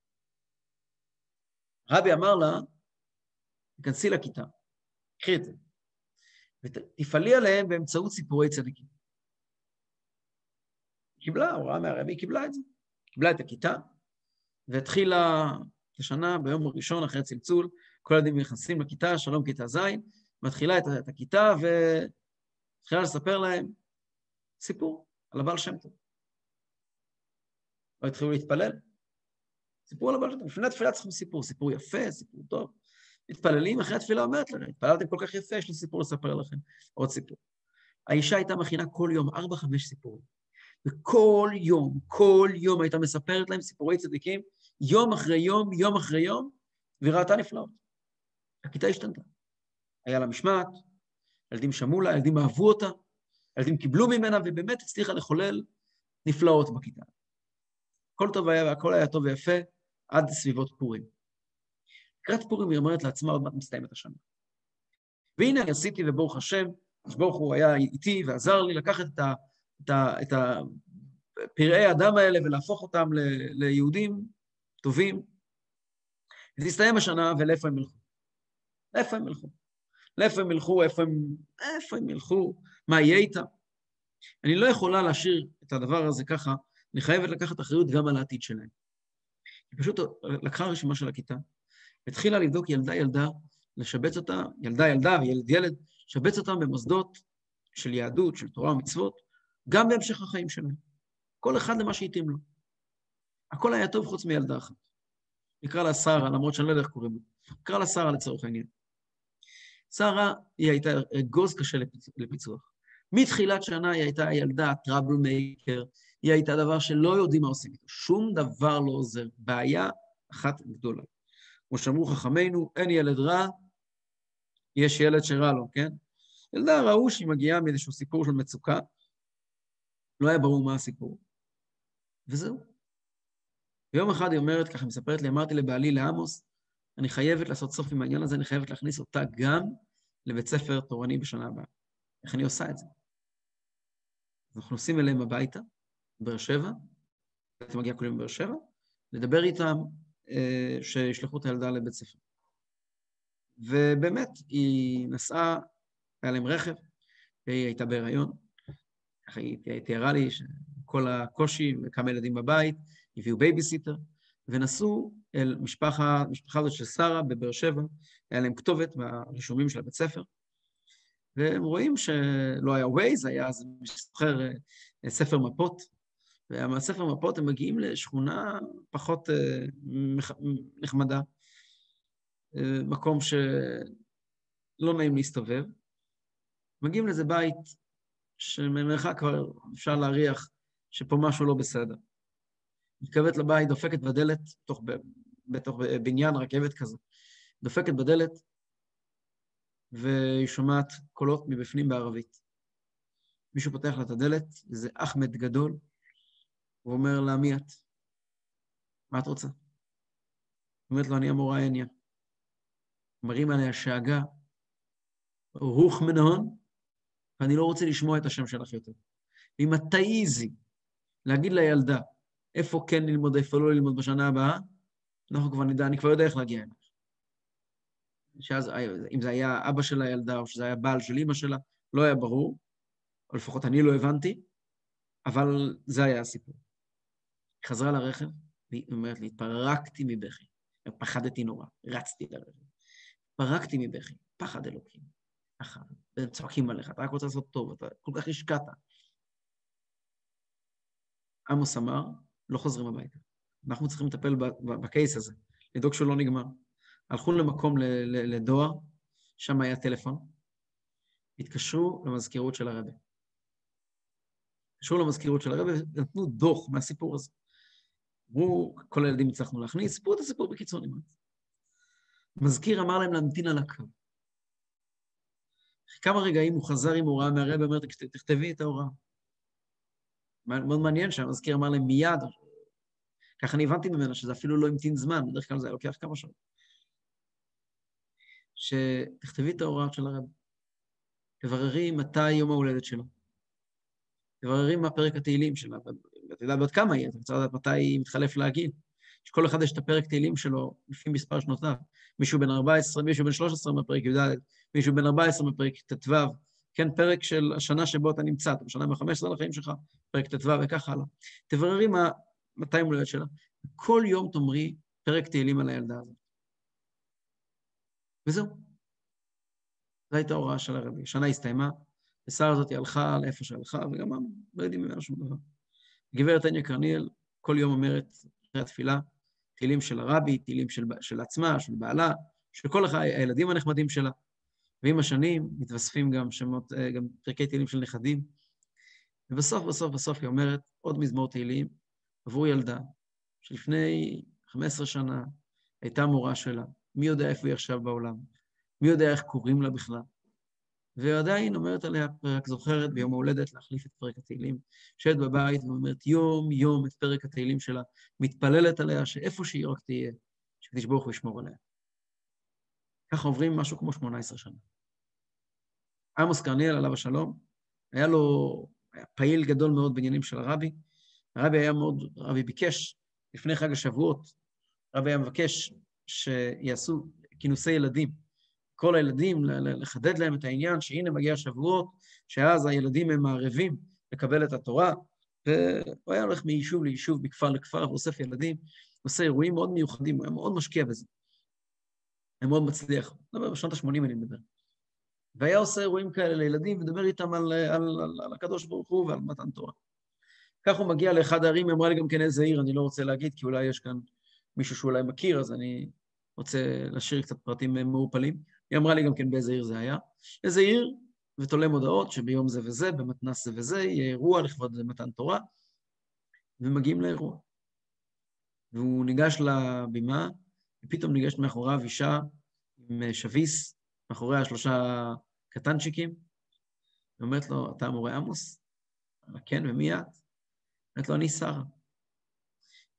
רבי אמר לה, תיכנסי לכיתה, קחי את זה, ותפעלי עליהם באמצעות סיפורי צדיקים. קיבלה, הוראה מהרבי, קיבלה את זה. קיבלה את הכיתה, והתחילה את השנה ביום הראשון אחרי הצלצול, כל הילדים נכנסים לכיתה, שלום כיתה ז', מתחילה את, את הכיתה ומתחילה לספר להם סיפור על הבעל שם טוב. והתחילו להתפלל. סיפור על הבעל שם טוב. לפני התפילה צריכים סיפור, סיפור יפה, סיפור טוב. מתפללים, אחרי התפילה אומרת להם, התפללתם כל כך יפה, יש לי סיפור לספר לכם. עוד סיפור. האישה הייתה מכינה כל יום ארבע, חמש סיפורים. וכל יום, כל יום הייתה מספרת להם סיפורי צדיקים, יום אחרי יום, יום אחרי יום, והיא ראתה נפלאות. הכיתה השתנתה. היה לה משמעת, ילדים שמעו לה, ילדים אהבו אותה, ילדים קיבלו ממנה, ובאמת הצליחה לחולל נפלאות בכיתה. הכל טוב היה והכל היה טוב ויפה עד סביבות פורים. לקראת פורים היא אומרת לעצמה, עוד מעט מסתיימת השנה. והנה עשיתי, וברוך השם, ברוך הוא היה איתי ועזר לי לקחת את, ה, את, ה, את הפראי אדם האלה ולהפוך אותם ל, ליהודים טובים. ותסתיים השנה, ולאיפה הם ילכו? לאיפה הם ילכו? לאיפה הם ילכו, איפה הם, איפה הם ילכו, מה יהיה איתם. אני לא יכולה להשאיר את הדבר הזה ככה, אני חייבת לקחת אחריות גם על העתיד שלהם. היא פשוט לקחה רשימה של הכיתה, התחילה לבדוק ילדה-ילדה, לשבץ אותה, ילדה-ילדה וילד-ילד, לשבץ אותם במוסדות של יהדות, של תורה ומצוות, גם בהמשך החיים שלהם. כל אחד למה שהתאים לו. הכל היה טוב חוץ מילדה אחת. נקרא לה שרה, למרות שאני לא יודע איך קוראים לה. נקרא לה שרה לצורך העניין. שרה, היא הייתה אגוז קשה לפיצוח. מתחילת שנה היא הייתה ילדה trouble maker, היא הייתה דבר שלא יודעים מה עושים איתו. שום דבר לא עוזר. בעיה אחת גדולה. כמו שאמרו חכמינו, אין ילד רע, יש ילד שרע לו, כן? ילדה ראו שהיא מגיעה מאיזשהו סיפור של מצוקה, לא היה ברור מה הסיפור, וזהו. ויום אחד היא אומרת, ככה מספרת לי, אמרתי לבעלי, לעמוס, אני חייבת לעשות סוף עם העניין הזה, אני חייבת להכניס אותה גם לבית ספר תורני בשנה הבאה. איך אני עושה את זה? אנחנו נוסעים אליהם הביתה, באר שבע, הייתי מגיע כולם מבאר שבע, לדבר איתם אה, שישלחו את הילדה לבית ספר. ובאמת, היא נסעה, היה להם רכב, והיא הייתה בהיריון. ככה היא תיארה לי שכל הקושי וכמה ילדים בבית, הביאו בייביסיטר, ונסעו אל משפחה, משפחה הזאת של שרה בבאר שבע, היה להם כתובת ברישומים של הבית ספר, והם רואים שלא היה ווייז, היה אז שזוכר אה, ספר מפות, ומהספר מפות הם מגיעים לשכונה פחות אה, נחמדה, אה, מקום שלא נעים להסתובב. מגיעים לאיזה בית שממרחק כבר אפשר להריח שפה משהו לא בסדר. מתקרבת לבית, דופקת בדלת, בתוך, בתוך בניין רכבת כזה, דופקת בדלת, והיא שומעת קולות מבפנים בערבית. מישהו פותח לה את הדלת, זה אחמד גדול, הוא אומר לה, מי את? מה את רוצה? אומרת לו, אני המורה הניה. מראים עליה שאגה, רוח מנהון, ואני לא רוצה לשמוע את השם שלך יותר. אם את תעיזי להגיד לילדה איפה כן ללמוד, איפה לא ללמוד בשנה הבאה, אנחנו כבר נדע, אני כבר יודע איך להגיע אליך. שאז, אם זה היה אבא של הילדה או שזה היה בעל של אימא שלה, לא היה ברור, או לפחות אני לא הבנתי, אבל זה היה הסיפור. היא חזרה לרכב, והיא אומרת לי, התפרקתי מבכי. פחדתי נורא, רצתי לרכב. התפרקתי מבכי, פחד אלוקים. ככה, והם צועקים עליך, אתה רק רוצה לעשות טוב, אתה כל כך השקעת. עמוס אמר, לא חוזרים הביתה. אנחנו צריכים לטפל בקייס הזה, לדאוג שהוא לא נגמר. הלכו למקום לדואר, שם היה טלפון, התקשרו למזכירות של הרבי. התקשרו למזכירות של הרבי ונתנו דוח מהסיפור הזה. אמרו, כל הילדים הצלחנו להכניס, סיפרו את הסיפור בקיצור נמרץ. מזכיר אמר להם להמתין על הקו. כמה רגעים הוא חזר עם הוראה מהרבי, אומר, תכתבי את ההוראה. מאוד מעניין שהמזכיר אמר להם מיד, ככה אני הבנתי ממנו שזה אפילו לא המתין זמן, בדרך כלל זה היה לוקח כמה שעות. שתכתבי את ההוראות של הרב. תבררי מתי יום ההולדת שלו. תבררי מה פרק התהילים שלה. את יודעת בת כמה היא, את רוצה לדעת מתי היא מתחלף להגיד. שכל אחד יש את הפרק תהילים שלו לפי מספר שנותיו. מישהו בן 14, מישהו בן 13 מפרק י"ד, מישהו בן 14 מפרק ט"ו. כן, פרק של השנה שבו אתה נמצא, אתה בשנה ב-15 לחיים שלך, פרק ט"ו וכך הלאה. תבררי מה, מתי יום הולדת שלה. כל יום תאמרי פרק תהילים על הילדה הזאת. וזהו. זו הייתה ההוראה של הרבי. השנה הסתיימה, ושרה הזאת הלכה לאיפה שהלכה, וגם לא יודעים ממנו שום דבר. גברת עניה קרניאל כל יום אומרת אחרי התפילה, תהילים של הרבי, תהילים של, של עצמה, של בעלה, של כל הילדים הנחמדים שלה. ועם השנים מתווספים גם שמות, אה, גם פרקי תהילים של נכדים. ובסוף, בסוף, בסוף היא אומרת עוד מזמור תהילים עבור ילדה, שלפני 15 שנה הייתה מורה שלה, מי יודע איפה היא עכשיו בעולם? מי יודע איך קוראים לה בכלל? ועדיין אומרת עליה פרק זוכרת ביום ההולדת להחליף את פרק התהילים. יושבת בבית ואומרת יום-יום את פרק התהילים שלה, מתפללת עליה שאיפה שהיא רק תהיה, שקדיש ברוך הוא ישמור עליה. ככה עוברים משהו כמו 18 שנה. עמוס קרניאל, עליו השלום, היה לו, היה פעיל גדול מאוד בעניינים של הרבי. הרבי היה מאוד, הרבי ביקש, לפני חג השבועות, הרבי היה מבקש שיעשו כינוסי ילדים. כל הילדים, לחדד להם את העניין שהנה מגיע השבועות, שאז הילדים הם מערבים לקבל את התורה, והוא היה הולך מיישוב ליישוב, מכפר לכפר, ואוסף ילדים, עושה אירועים מאוד מיוחדים, הוא היה מאוד משקיע בזה. היה מאוד מצליח, בשנות ה-80 אני מדבר. והיה עושה אירועים כאלה לילדים, ודבר איתם על, על, על, על הקדוש ברוך הוא ועל מתן תורה. כך הוא מגיע לאחד הערים, אמרה לי גם כן איזה עיר, אני לא רוצה להגיד, כי אולי יש כאן מישהו שאולי מכיר, אז אני רוצה להשאיר קצת פרטים מעורפלים. היא אמרה לי גם כן באיזה עיר זה היה. איזה עיר, ותולה מודעות שביום זה וזה, במתנ"ס זה וזה, יהיה אירוע לכבוד מתן תורה, ומגיעים לאירוע. והוא ניגש לבימה, ופתאום ניגשת מאחוריו אישה עם שביס, מאחוריה שלושה קטנצ'יקים, ואומרת לו, אתה המורה עמוס? כן, ומי את? אומרת לו, אני שרה.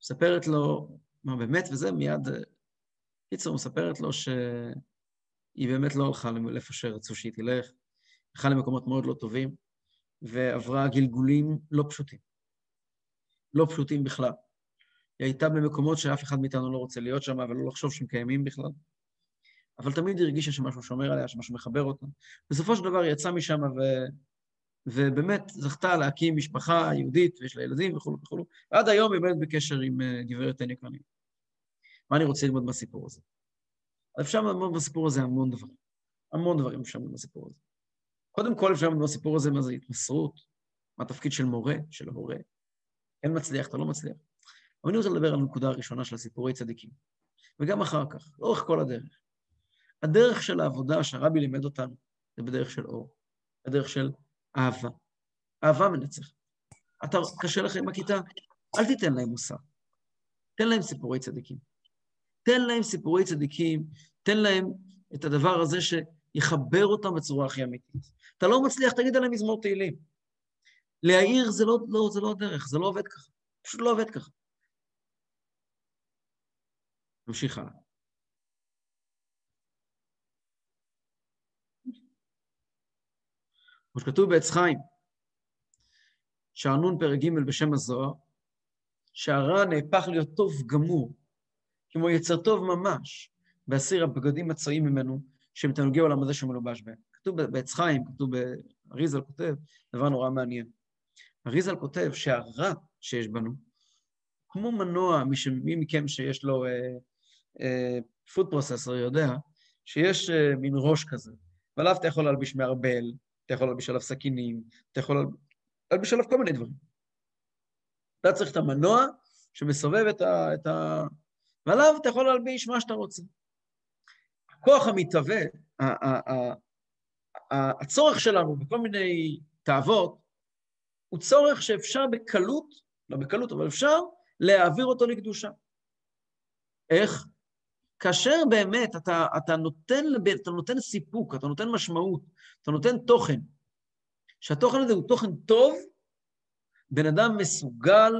מספרת לו, מה באמת, וזה מיד קיצור, מספרת לו שהיא באמת לא הלכה לאיפה שרצו שהיא תלך, הלכה למקומות מאוד לא טובים, ועברה גלגולים לא פשוטים. לא פשוטים בכלל. היא הייתה במקומות שאף אחד מאיתנו לא רוצה להיות שם, ולא לחשוב שהם קיימים בכלל. אבל תמיד הרגישה שמשהו שומר עליה, שמשהו מחבר אותה. בסופו של דבר היא יצאה משם ו... ובאמת זכתה להקים משפחה יהודית, ויש לה ילדים וכו' וכו'. ועד היום היא באמת בקשר עם אה, גברת טניה קרנית. מה אני רוצה ללמוד מהסיפור הזה? אפשר ללמוד מהסיפור הזה המון דברים. המון דברים אפשר ללמוד מהסיפור הזה. קודם כל אפשר ללמוד מהסיפור הזה מה זה התמסרות, מה התפקיד של מורה, של הורה. כן מצליח, אתה לא מצליח. אבל אני רוצה לדבר על הנקודה הראשונה של הסיפורי צדיקים, וגם אחר כך, לאורך כל הדרך. הדרך של העבודה שהרבי לימד אותנו זה בדרך של אור, בדרך של אהבה. אהבה מנצחת. אתה, קשה לך עם הכיתה? אל תיתן להם מוסר. תן להם סיפורי צדיקים. תן להם סיפורי צדיקים, תן להם את הדבר הזה שיחבר אותם בצורה הכי אמיתית. אתה לא מצליח, תגיד עליהם מזמור תהילים. להעיר זה לא, לא, זה לא הדרך, זה לא עובד ככה. פשוט לא עובד ככה. נמשיך הלאה. כמו שכתוב בעץ חיים, נ' פרק ג' בשם הזוהר, שהרע נהפך להיות טוב גמור, כמו יצר טוב ממש, בהסיר הבגדים הצעים ממנו, שהם תענוגי העולם הזה שמלובש בהם. כתוב בעץ חיים, כתוב באריזל כותב, דבר נורא מעניין. אריזל כותב שהרע שיש בנו, כמו מנוע, מי, ש... מי מכם שיש לו פוד פרוססור יודע שיש uh, מין ראש כזה, ועליו אתה יכול להלביש מערבל, אתה יכול להלביש עליו סכינים, אתה יכול להלביש עליו כל מיני דברים. אתה צריך את המנוע שמסובב את ה... את ה... ועליו אתה יכול להלביש מה שאתה רוצה. הכוח המתהווה, הצורך שלנו בכל מיני תאוות, הוא צורך שאפשר בקלות, לא בקלות, אבל אפשר להעביר אותו לקדושה. איך? כאשר באמת אתה, אתה, נותן, אתה נותן סיפוק, אתה נותן משמעות, אתה נותן תוכן, שהתוכן הזה הוא תוכן טוב, בן אדם מסוגל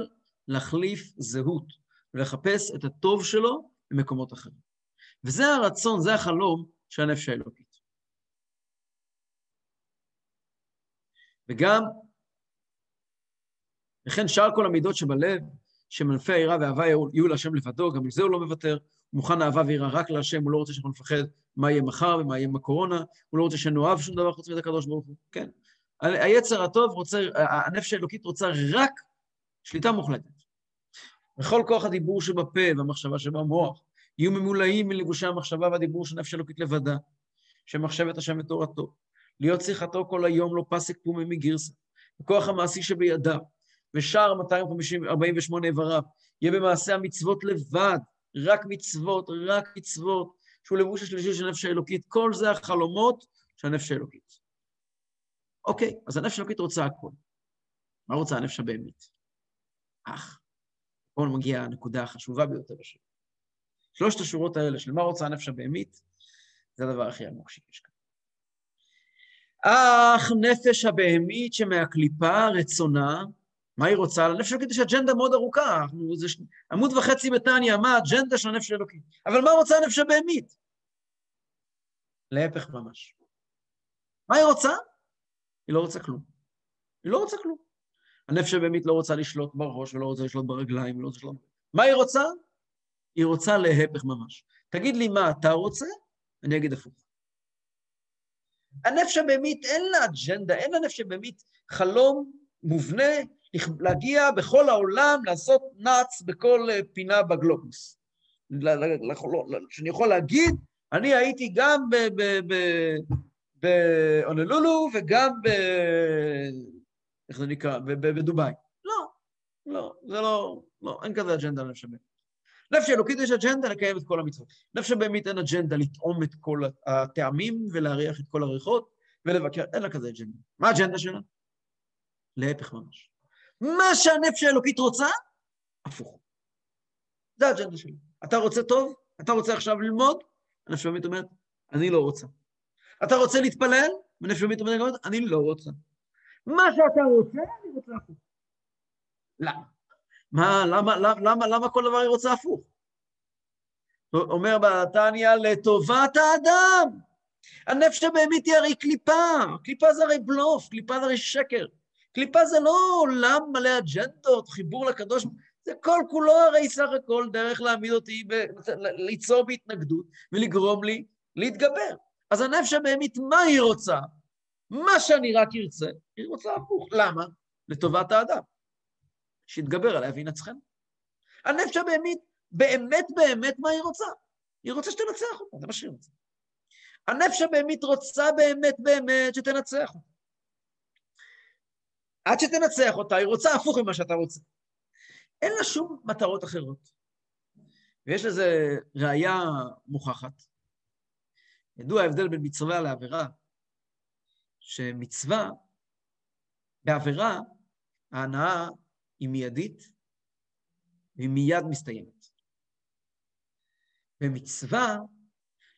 להחליף זהות ולחפש את הטוב שלו במקומות אחרים. וזה הרצון, זה החלום של הנפש האלוקית. וגם, וכן שאר כל המידות שבלב, שמנפי היראה והאהבה יהיו להשם לבדו, גם על זה הוא לא מוותר, הוא מוכן אהבה ויראה רק להשם, הוא לא רוצה שאנחנו נפחד מה יהיה מחר ומה יהיה בקורונה, הוא לא רוצה שנאהב שום דבר חוץ מאת הקדוש ברוך הוא, כן. היצר הטוב רוצה, הנפש האלוקית רוצה רק שליטה מוחלטת. וכל כוח הדיבור שבפה והמחשבה שבמוח יהיו ממולאים מלבושי המחשבה והדיבור של נפש אלוקית לבדה, שמחשבת השם את תורתו, להיות שיחתו כל היום לא פסק פומי מגרסה, הכוח המעשי שבידיו, ושאר 248 איבריו, יהיה במעשה המצוות לבד, רק מצוות, רק מצוות, שהוא לבוש השלישי של הנפש האלוקית. כל זה החלומות של הנפש האלוקית. אוקיי, אז הנפש האלוקית רוצה הכול. מה רוצה הנפש הבהמית? אך, פה מגיעה הנקודה החשובה ביותר בשביל. שלושת השורות האלה של מה רוצה הנפש הבהמית, זה הדבר הכי עמוק שיש כאן. אך נפש הבהמית שמהקליפה רצונה מה היא רוצה? לנפש אלוקית יש אג'נדה מאוד ארוכה, זה ש... עמוד וחצי בתניא, מה האג'נדה של הנפש האלוקית? אבל מה רוצה הנפש הבהמית? להפך ממש. מה היא רוצה? היא לא רוצה כלום. היא לא רוצה כלום. הנפש הבהמית לא רוצה לשלוט בראש ולא רוצה לשלוט ברגליים ולא רוצה לשלוט... מה היא רוצה? היא רוצה להפך ממש. תגיד לי מה אתה רוצה, אני אגיד הפוך. הנפש הבהמית אין לה אג'נדה, אין לנפש הבהמית חלום מובנה להגיע בכל העולם, לעשות נאץ בכל אה, פינה בגלובוס. שאני יכול להגיד, אני הייתי גם בהונולולו וגם ב... איך זה נקרא? בדובאי. לא, לא, זה לא, לא, אין כזה אג'נדה לנפש הבאמית. נפש אלוקית יש אג'נדה לקיים את כל המצוות. נפש הבאמית אין אג'נדה לטעום את כל הטעמים ולהריח את כל הריחות ולבקר, אין לה כזה אג'נדה. מה האג'נדה שלה? להפך ממש. מה שהנפש האלוקית רוצה, הפוך. זה האג'נדה שלי. אתה רוצה טוב? אתה רוצה עכשיו ללמוד? הנפש האלוקית אומרת, אני לא רוצה. אתה רוצה להתפלל? הנפש האלוקית אומרת, אני לא רוצה. מה שאתה רוצה, אני רוצה הפוך. למה? מה, למה, למה, למה, למה כל דבר היא רוצה הפוך? אומר בתניא, לטובת האדם. הנפש הבהמית היא הרי קליפה, קליפה זה הרי בלוף, קליפה זה הרי שקר. קליפה זה לא עולם מלא אג'נדות, חיבור לקדוש, זה כל כולו הרי סך הכל דרך להעמיד אותי, ב... ליצור בהתנגדות ולגרום לי להתגבר. אז הנפש הבהמית, מה היא רוצה? מה שאני רק ארצה, היא רוצה הפוך. למה? לטובת האדם. שיתגבר עליה וינצחנו. הנפש הבהמית, באמת באמת מה היא רוצה? היא רוצה שתנצח אותה, זה מה שהיא רוצה. הנפש הבהמית רוצה באמת באמת שתנצח אותה. עד שתנצח אותה, היא רוצה הפוך ממה שאתה רוצה. אין לה שום מטרות אחרות. ויש לזה ראייה מוכחת. ידוע ההבדל בין מצווה לעבירה, שמצווה, בעבירה, ההנאה היא מיידית והיא מיד מסתיימת. במצווה,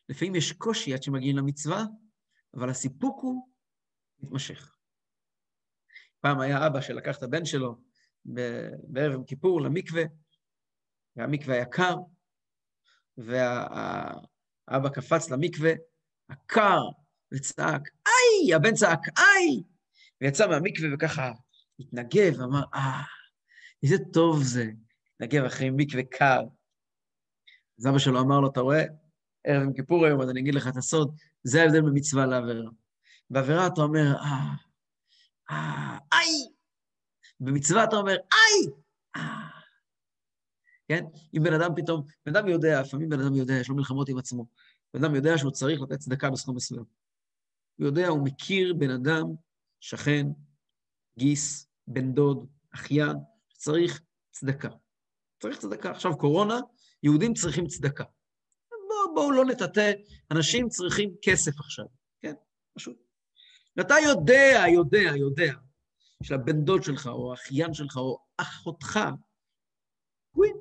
לפעמים יש קושי עד שמגיעים למצווה, אבל הסיפוק הוא מתמשך. פעם היה אבא שלקח את הבן שלו בערב יום כיפור למקווה, והמקווה היה קר, והאבא קפץ למקווה, הקר, וצעק, איי! הבן צעק, איי! ויצא מהמקווה וככה התנגב, אמר, אה, איזה טוב זה, להתנגב אחרי מקווה קר. אז אבא שלו אמר לו, אתה רואה, ערב יום כיפור היום, אז אני אגיד לך את הסוד, זה ההבדל במצווה לעבירה. בעבירה אתה אומר, אה, אה, איי! במצווה אתה אומר, איי! אה. כן? אם בן אדם פתאום, בן אדם יודע, לפעמים בן אדם יודע, יש לו מלחמות עם עצמו. בן אדם יודע שהוא צריך לתת צדקה בסכום מסוים. הוא יודע, הוא מכיר בן אדם, שכן, גיס, בן דוד, אחיין, שצריך צדקה. צריך צדקה. עכשיו, קורונה, יהודים צריכים צדקה. בואו בוא לא נטאטא, אנשים צריכים כסף עכשיו, כן? פשוט. ואתה יודע, יודע, יודע, שלבן דוד שלך, או האחיין שלך, או אחותך, תקועים.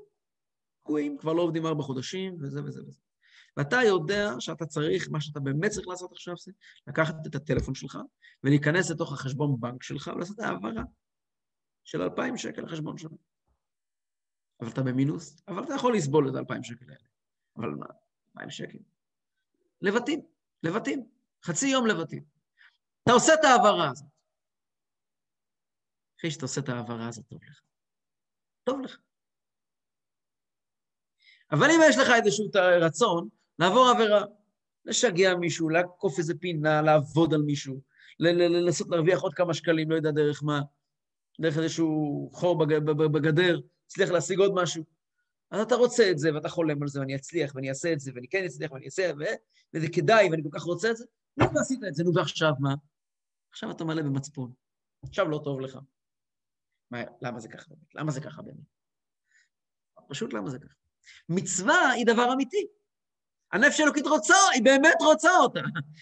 תקועים, כבר לא עובדים ארבע חודשים, וזה וזה וזה. ואתה יודע שאתה צריך, מה שאתה באמת צריך לעשות עכשיו זה לקחת את הטלפון שלך ולהיכנס לתוך החשבון בנק שלך ולעשות העברה של 2,000 שקל לחשבון שלך. אבל אתה במינוס, אבל אתה יכול לסבול את ה-2,000 שקל האלה. אבל מה, 2,000 שקל? לבטים, לבטים, חצי יום לבטים. אתה עושה את ההעברה הזאת. אחרי שאתה עושה את ההעברה הזאת, טוב לך. טוב לך. אבל אם יש לך איזשהו רצון לעבור עבירה, לשגע מישהו, לעקוף איזה פינה, לעבוד על מישהו, לנסות להרוויח עוד כמה שקלים, לא יודע דרך מה, דרך איזשהו חור בגדר, הצליח להשיג עוד משהו. אז אתה רוצה את זה, ואתה חולם על זה, ואני אצליח, ואני אעשה את זה, ואני כן אצליח, ואני אעשה, ו... וזה כדאי, ואני כל כך רוצה את זה. נו, ועשית את זה, נו, ועכשיו מה? עכשיו אתה מלא במצפון. עכשיו לא טוב לך. מה, למה זה ככה באמת? למה זה ככה באמת? פשוט למה זה ככה? מצווה היא דבר אמיתי. הנפש האלוקית רוצה, היא באמת רוצה אותה.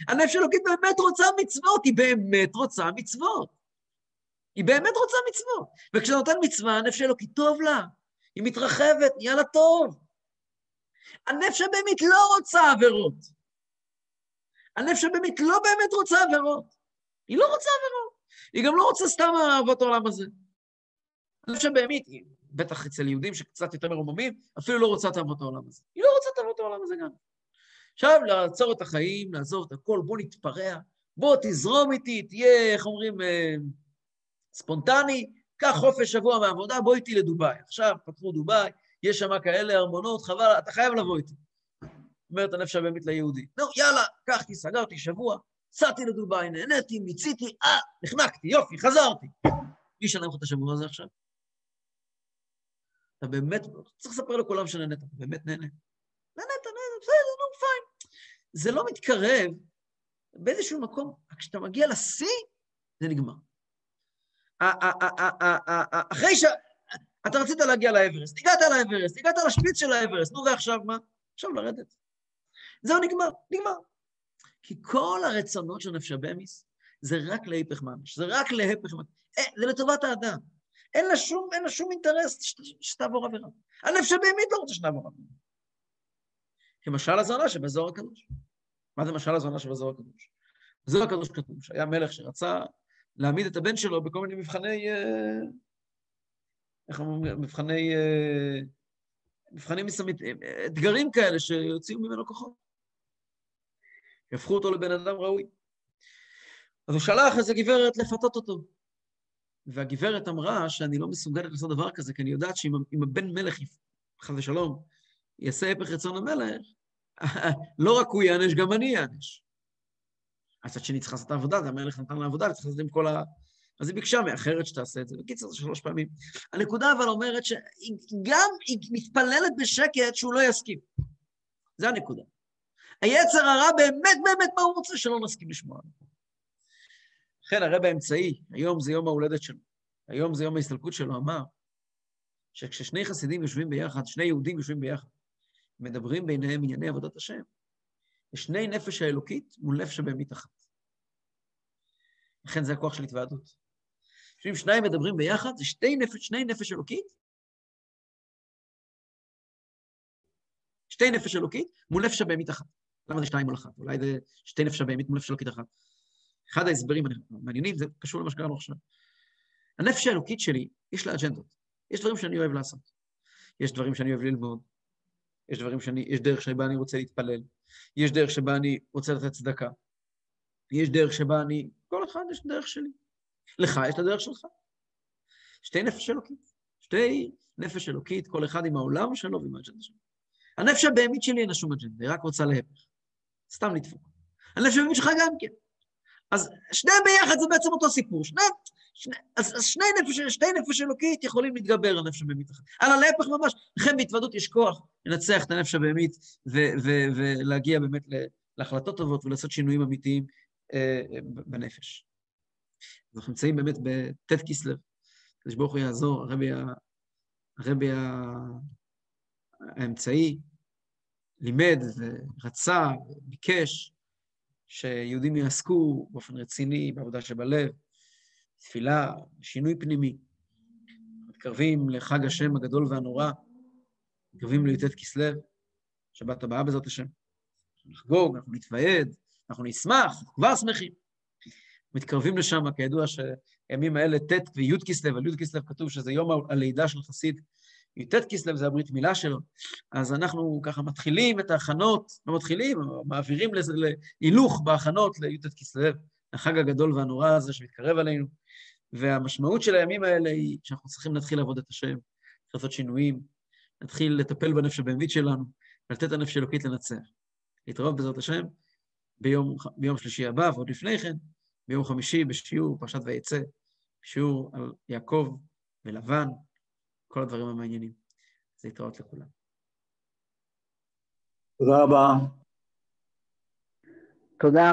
הנפש האלוקית באמת רוצה מצוות, היא באמת רוצה מצוות. היא באמת רוצה מצוות. וכשאתה נותן מצווה, הנפש האלוקית טוב לה. היא מתרחבת, נהיה לה טוב. הנפש הבהמית לא רוצה עבירות. הנפש הבהמית לא באמת רוצה עבירות. היא לא רוצה עבירות. היא גם לא רוצה סתם אהבות העולם הזה. הנפש הבהמית, בטח אצל יהודים שקצת יותר מרוממים, אפילו לא רוצה את אהבות העולם הזה. היא לא רוצה את אהבות העולם הזה גם. עכשיו, לעצור את החיים, לעזוב את הכל, בוא נתפרע, בוא תזרום איתי, תהיה, איך אומרים, אה, ספונטני, קח חופש שבוע מהעבודה, בוא איתי לדובאי. עכשיו פתחו דובאי, יש שם כאלה ארמונות, חבל, אתה חייב לבוא איתי. אומרת הנפש הבאמית ליהודי. נו, יאללה, קחתי, סגרתי שבוע, סעתי לדובאי, נהניתי, מיציתי, אה, נחנקתי, יופי, חזרתי. מי ישלם לך את השבוע הזה עכשיו? אתה באמת, צריך לספר לכולם שנהנית, אתה באמת נהנה. נהנית, נהנית, בסדר, נו, פיין. זה לא מתקרב, באיזשהו מקום, כשאתה מגיע לשיא, זה נגמר. אחרי ש... אתה רצית להגיע לאברסט, הגעת לאברסט, הגעת לשפיץ של האברסט, נו ועכשיו מה? עכשיו לרדת. זהו, נגמר, נגמר. כי כל הרצונות של נפש הבמיס זה רק להיפך ממש, זה רק להיפך ממש, אה, זה לטובת האדם. אין לה שום, אין לה שום אינטרס שתעבור עבירה. הנפש הבהמית לא רוצה שנעבור עבירה. כמשל הזונה שבזוהר הקדוש. מה זה משל הזונה שבזוהר הקדוש? בזוהר הקדוש כתוב שהיה מלך שרצה להעמיד את הבן שלו בכל מיני מבחני, אה, איך אומרים, מבחני, אה, מבחנים מסמית, אתגרים כאלה שיוציאו ממנו כוחות. יהפכו אותו לבן אדם ראוי. אז הוא שלח איזה גברת לפתות אותו. והגברת אמרה שאני לא מסוגלת לעשות דבר כזה, כי אני יודעת שאם הבן מלך, חס ושלום, יעשה הפך רצון המלך, לא רק הוא יענש, גם אני יענש. הצד שני צריך לעשות את העבודה, זה המלך נתן לה עבודה, וצריך לעשות עם כל ה... אז היא ביקשה מאחרת שתעשה את זה. בקיצור, זה שלוש פעמים. הנקודה אבל אומרת שהיא גם, היא מתפללת בשקט שהוא לא יסכים. זה הנקודה. היצר הרע באמת באמת מה הוא רוצה? שלא נסכים לשמוע. לכן הרב האמצעי, היום זה יום ההולדת שלו, היום זה יום ההסתלקות שלו, אמר שכששני חסידים יושבים ביחד, שני יהודים יושבים ביחד, מדברים ביניהם ענייני עבודת השם, יש שני נפש האלוקית מול נפש הבהמית אחת. לכן זה הכוח של התוועדות. אם שניים מדברים ביחד, זה שתי נפש, שני נפש אלוקית, שתי נפש אלוקית מול נפש הבהמית אחת. למה זה שתיים מול אחת? אולי זה שתי נפש הבהמית מול נפש אלוקית אחת. אחד ההסברים המעניינים, זה קשור למה שקראנו עכשיו. הנפש האלוקית שלי, יש לה אג'נדות. יש דברים שאני אוהב לעשות. יש דברים שאני אוהב ללמוד. יש דברים שאני, יש דרך שבה אני רוצה להתפלל. יש דרך שבה אני רוצה לתת צדקה. יש דרך שבה אני, כל אחד יש דרך שלי. לך יש את הדרך שלך. שתי נפש אלוקית. שתי נפש אלוקית, כל אחד עם העולם שלו ועם האג'נדה שלו. הנפש הבהמית שלי אין לה שום אג'נדה, היא רק רוצה להפך. סתם לדפוק. הנפש הבהמית שלך גם כן. אז שניהם ביחד זה בעצם אותו סיפור. שני, שני, אז, אז שני נפש, שתי נפש אלוקית יכולים להתגבר על נפש הבהמית אחת. על הלהפך ממש, לכן בהתוודות יש כוח לנצח את הנפש הבהמית ולהגיע באמת להחלטות טובות ולעשות שינויים אמיתיים אה, בנפש. אנחנו נמצאים באמת בט' כסלו, כדי שברוך הוא יעזור, הרבי, הרבי האמצעי לימד ורצה, ביקש, שיהודים יעסקו באופן רציני בעבודה שבלב, תפילה, שינוי פנימי. מתקרבים לחג השם הגדול והנורא, מתקרבים לי"ט כסלו, שבת הבאה בעזרת השם. אנחנו נחגוג, אנחנו נתוועד, אנחנו נשמח, אנחנו כבר שמחים. מתקרבים לשם, כידוע שהימים האלה ט' וי' כסלו, על י' כסלו כתוב שזה יום הלידה של חסיד י"ט כסלו זה הברית מילה שלו, אז אנחנו ככה מתחילים את ההכנות, לא מתחילים, מעבירים להילוך בהכנות לי"ט כסלו, החג הגדול והנורא הזה שמתקרב עלינו, והמשמעות של הימים האלה היא שאנחנו צריכים להתחיל לעבוד את השם, לעשות שינויים, להתחיל לטפל בנפש הבהמית שלנו, ולתת לנפש אלוקית לנצח. להתראות בעזרת השם ביום, ביום שלישי הבא, ועוד לפני כן, ביום חמישי בשיעור פרשת ויצא, שיעור על יעקב ולבן, כל הדברים המעניינים. אז להתראות לכולם. תודה רבה. תודה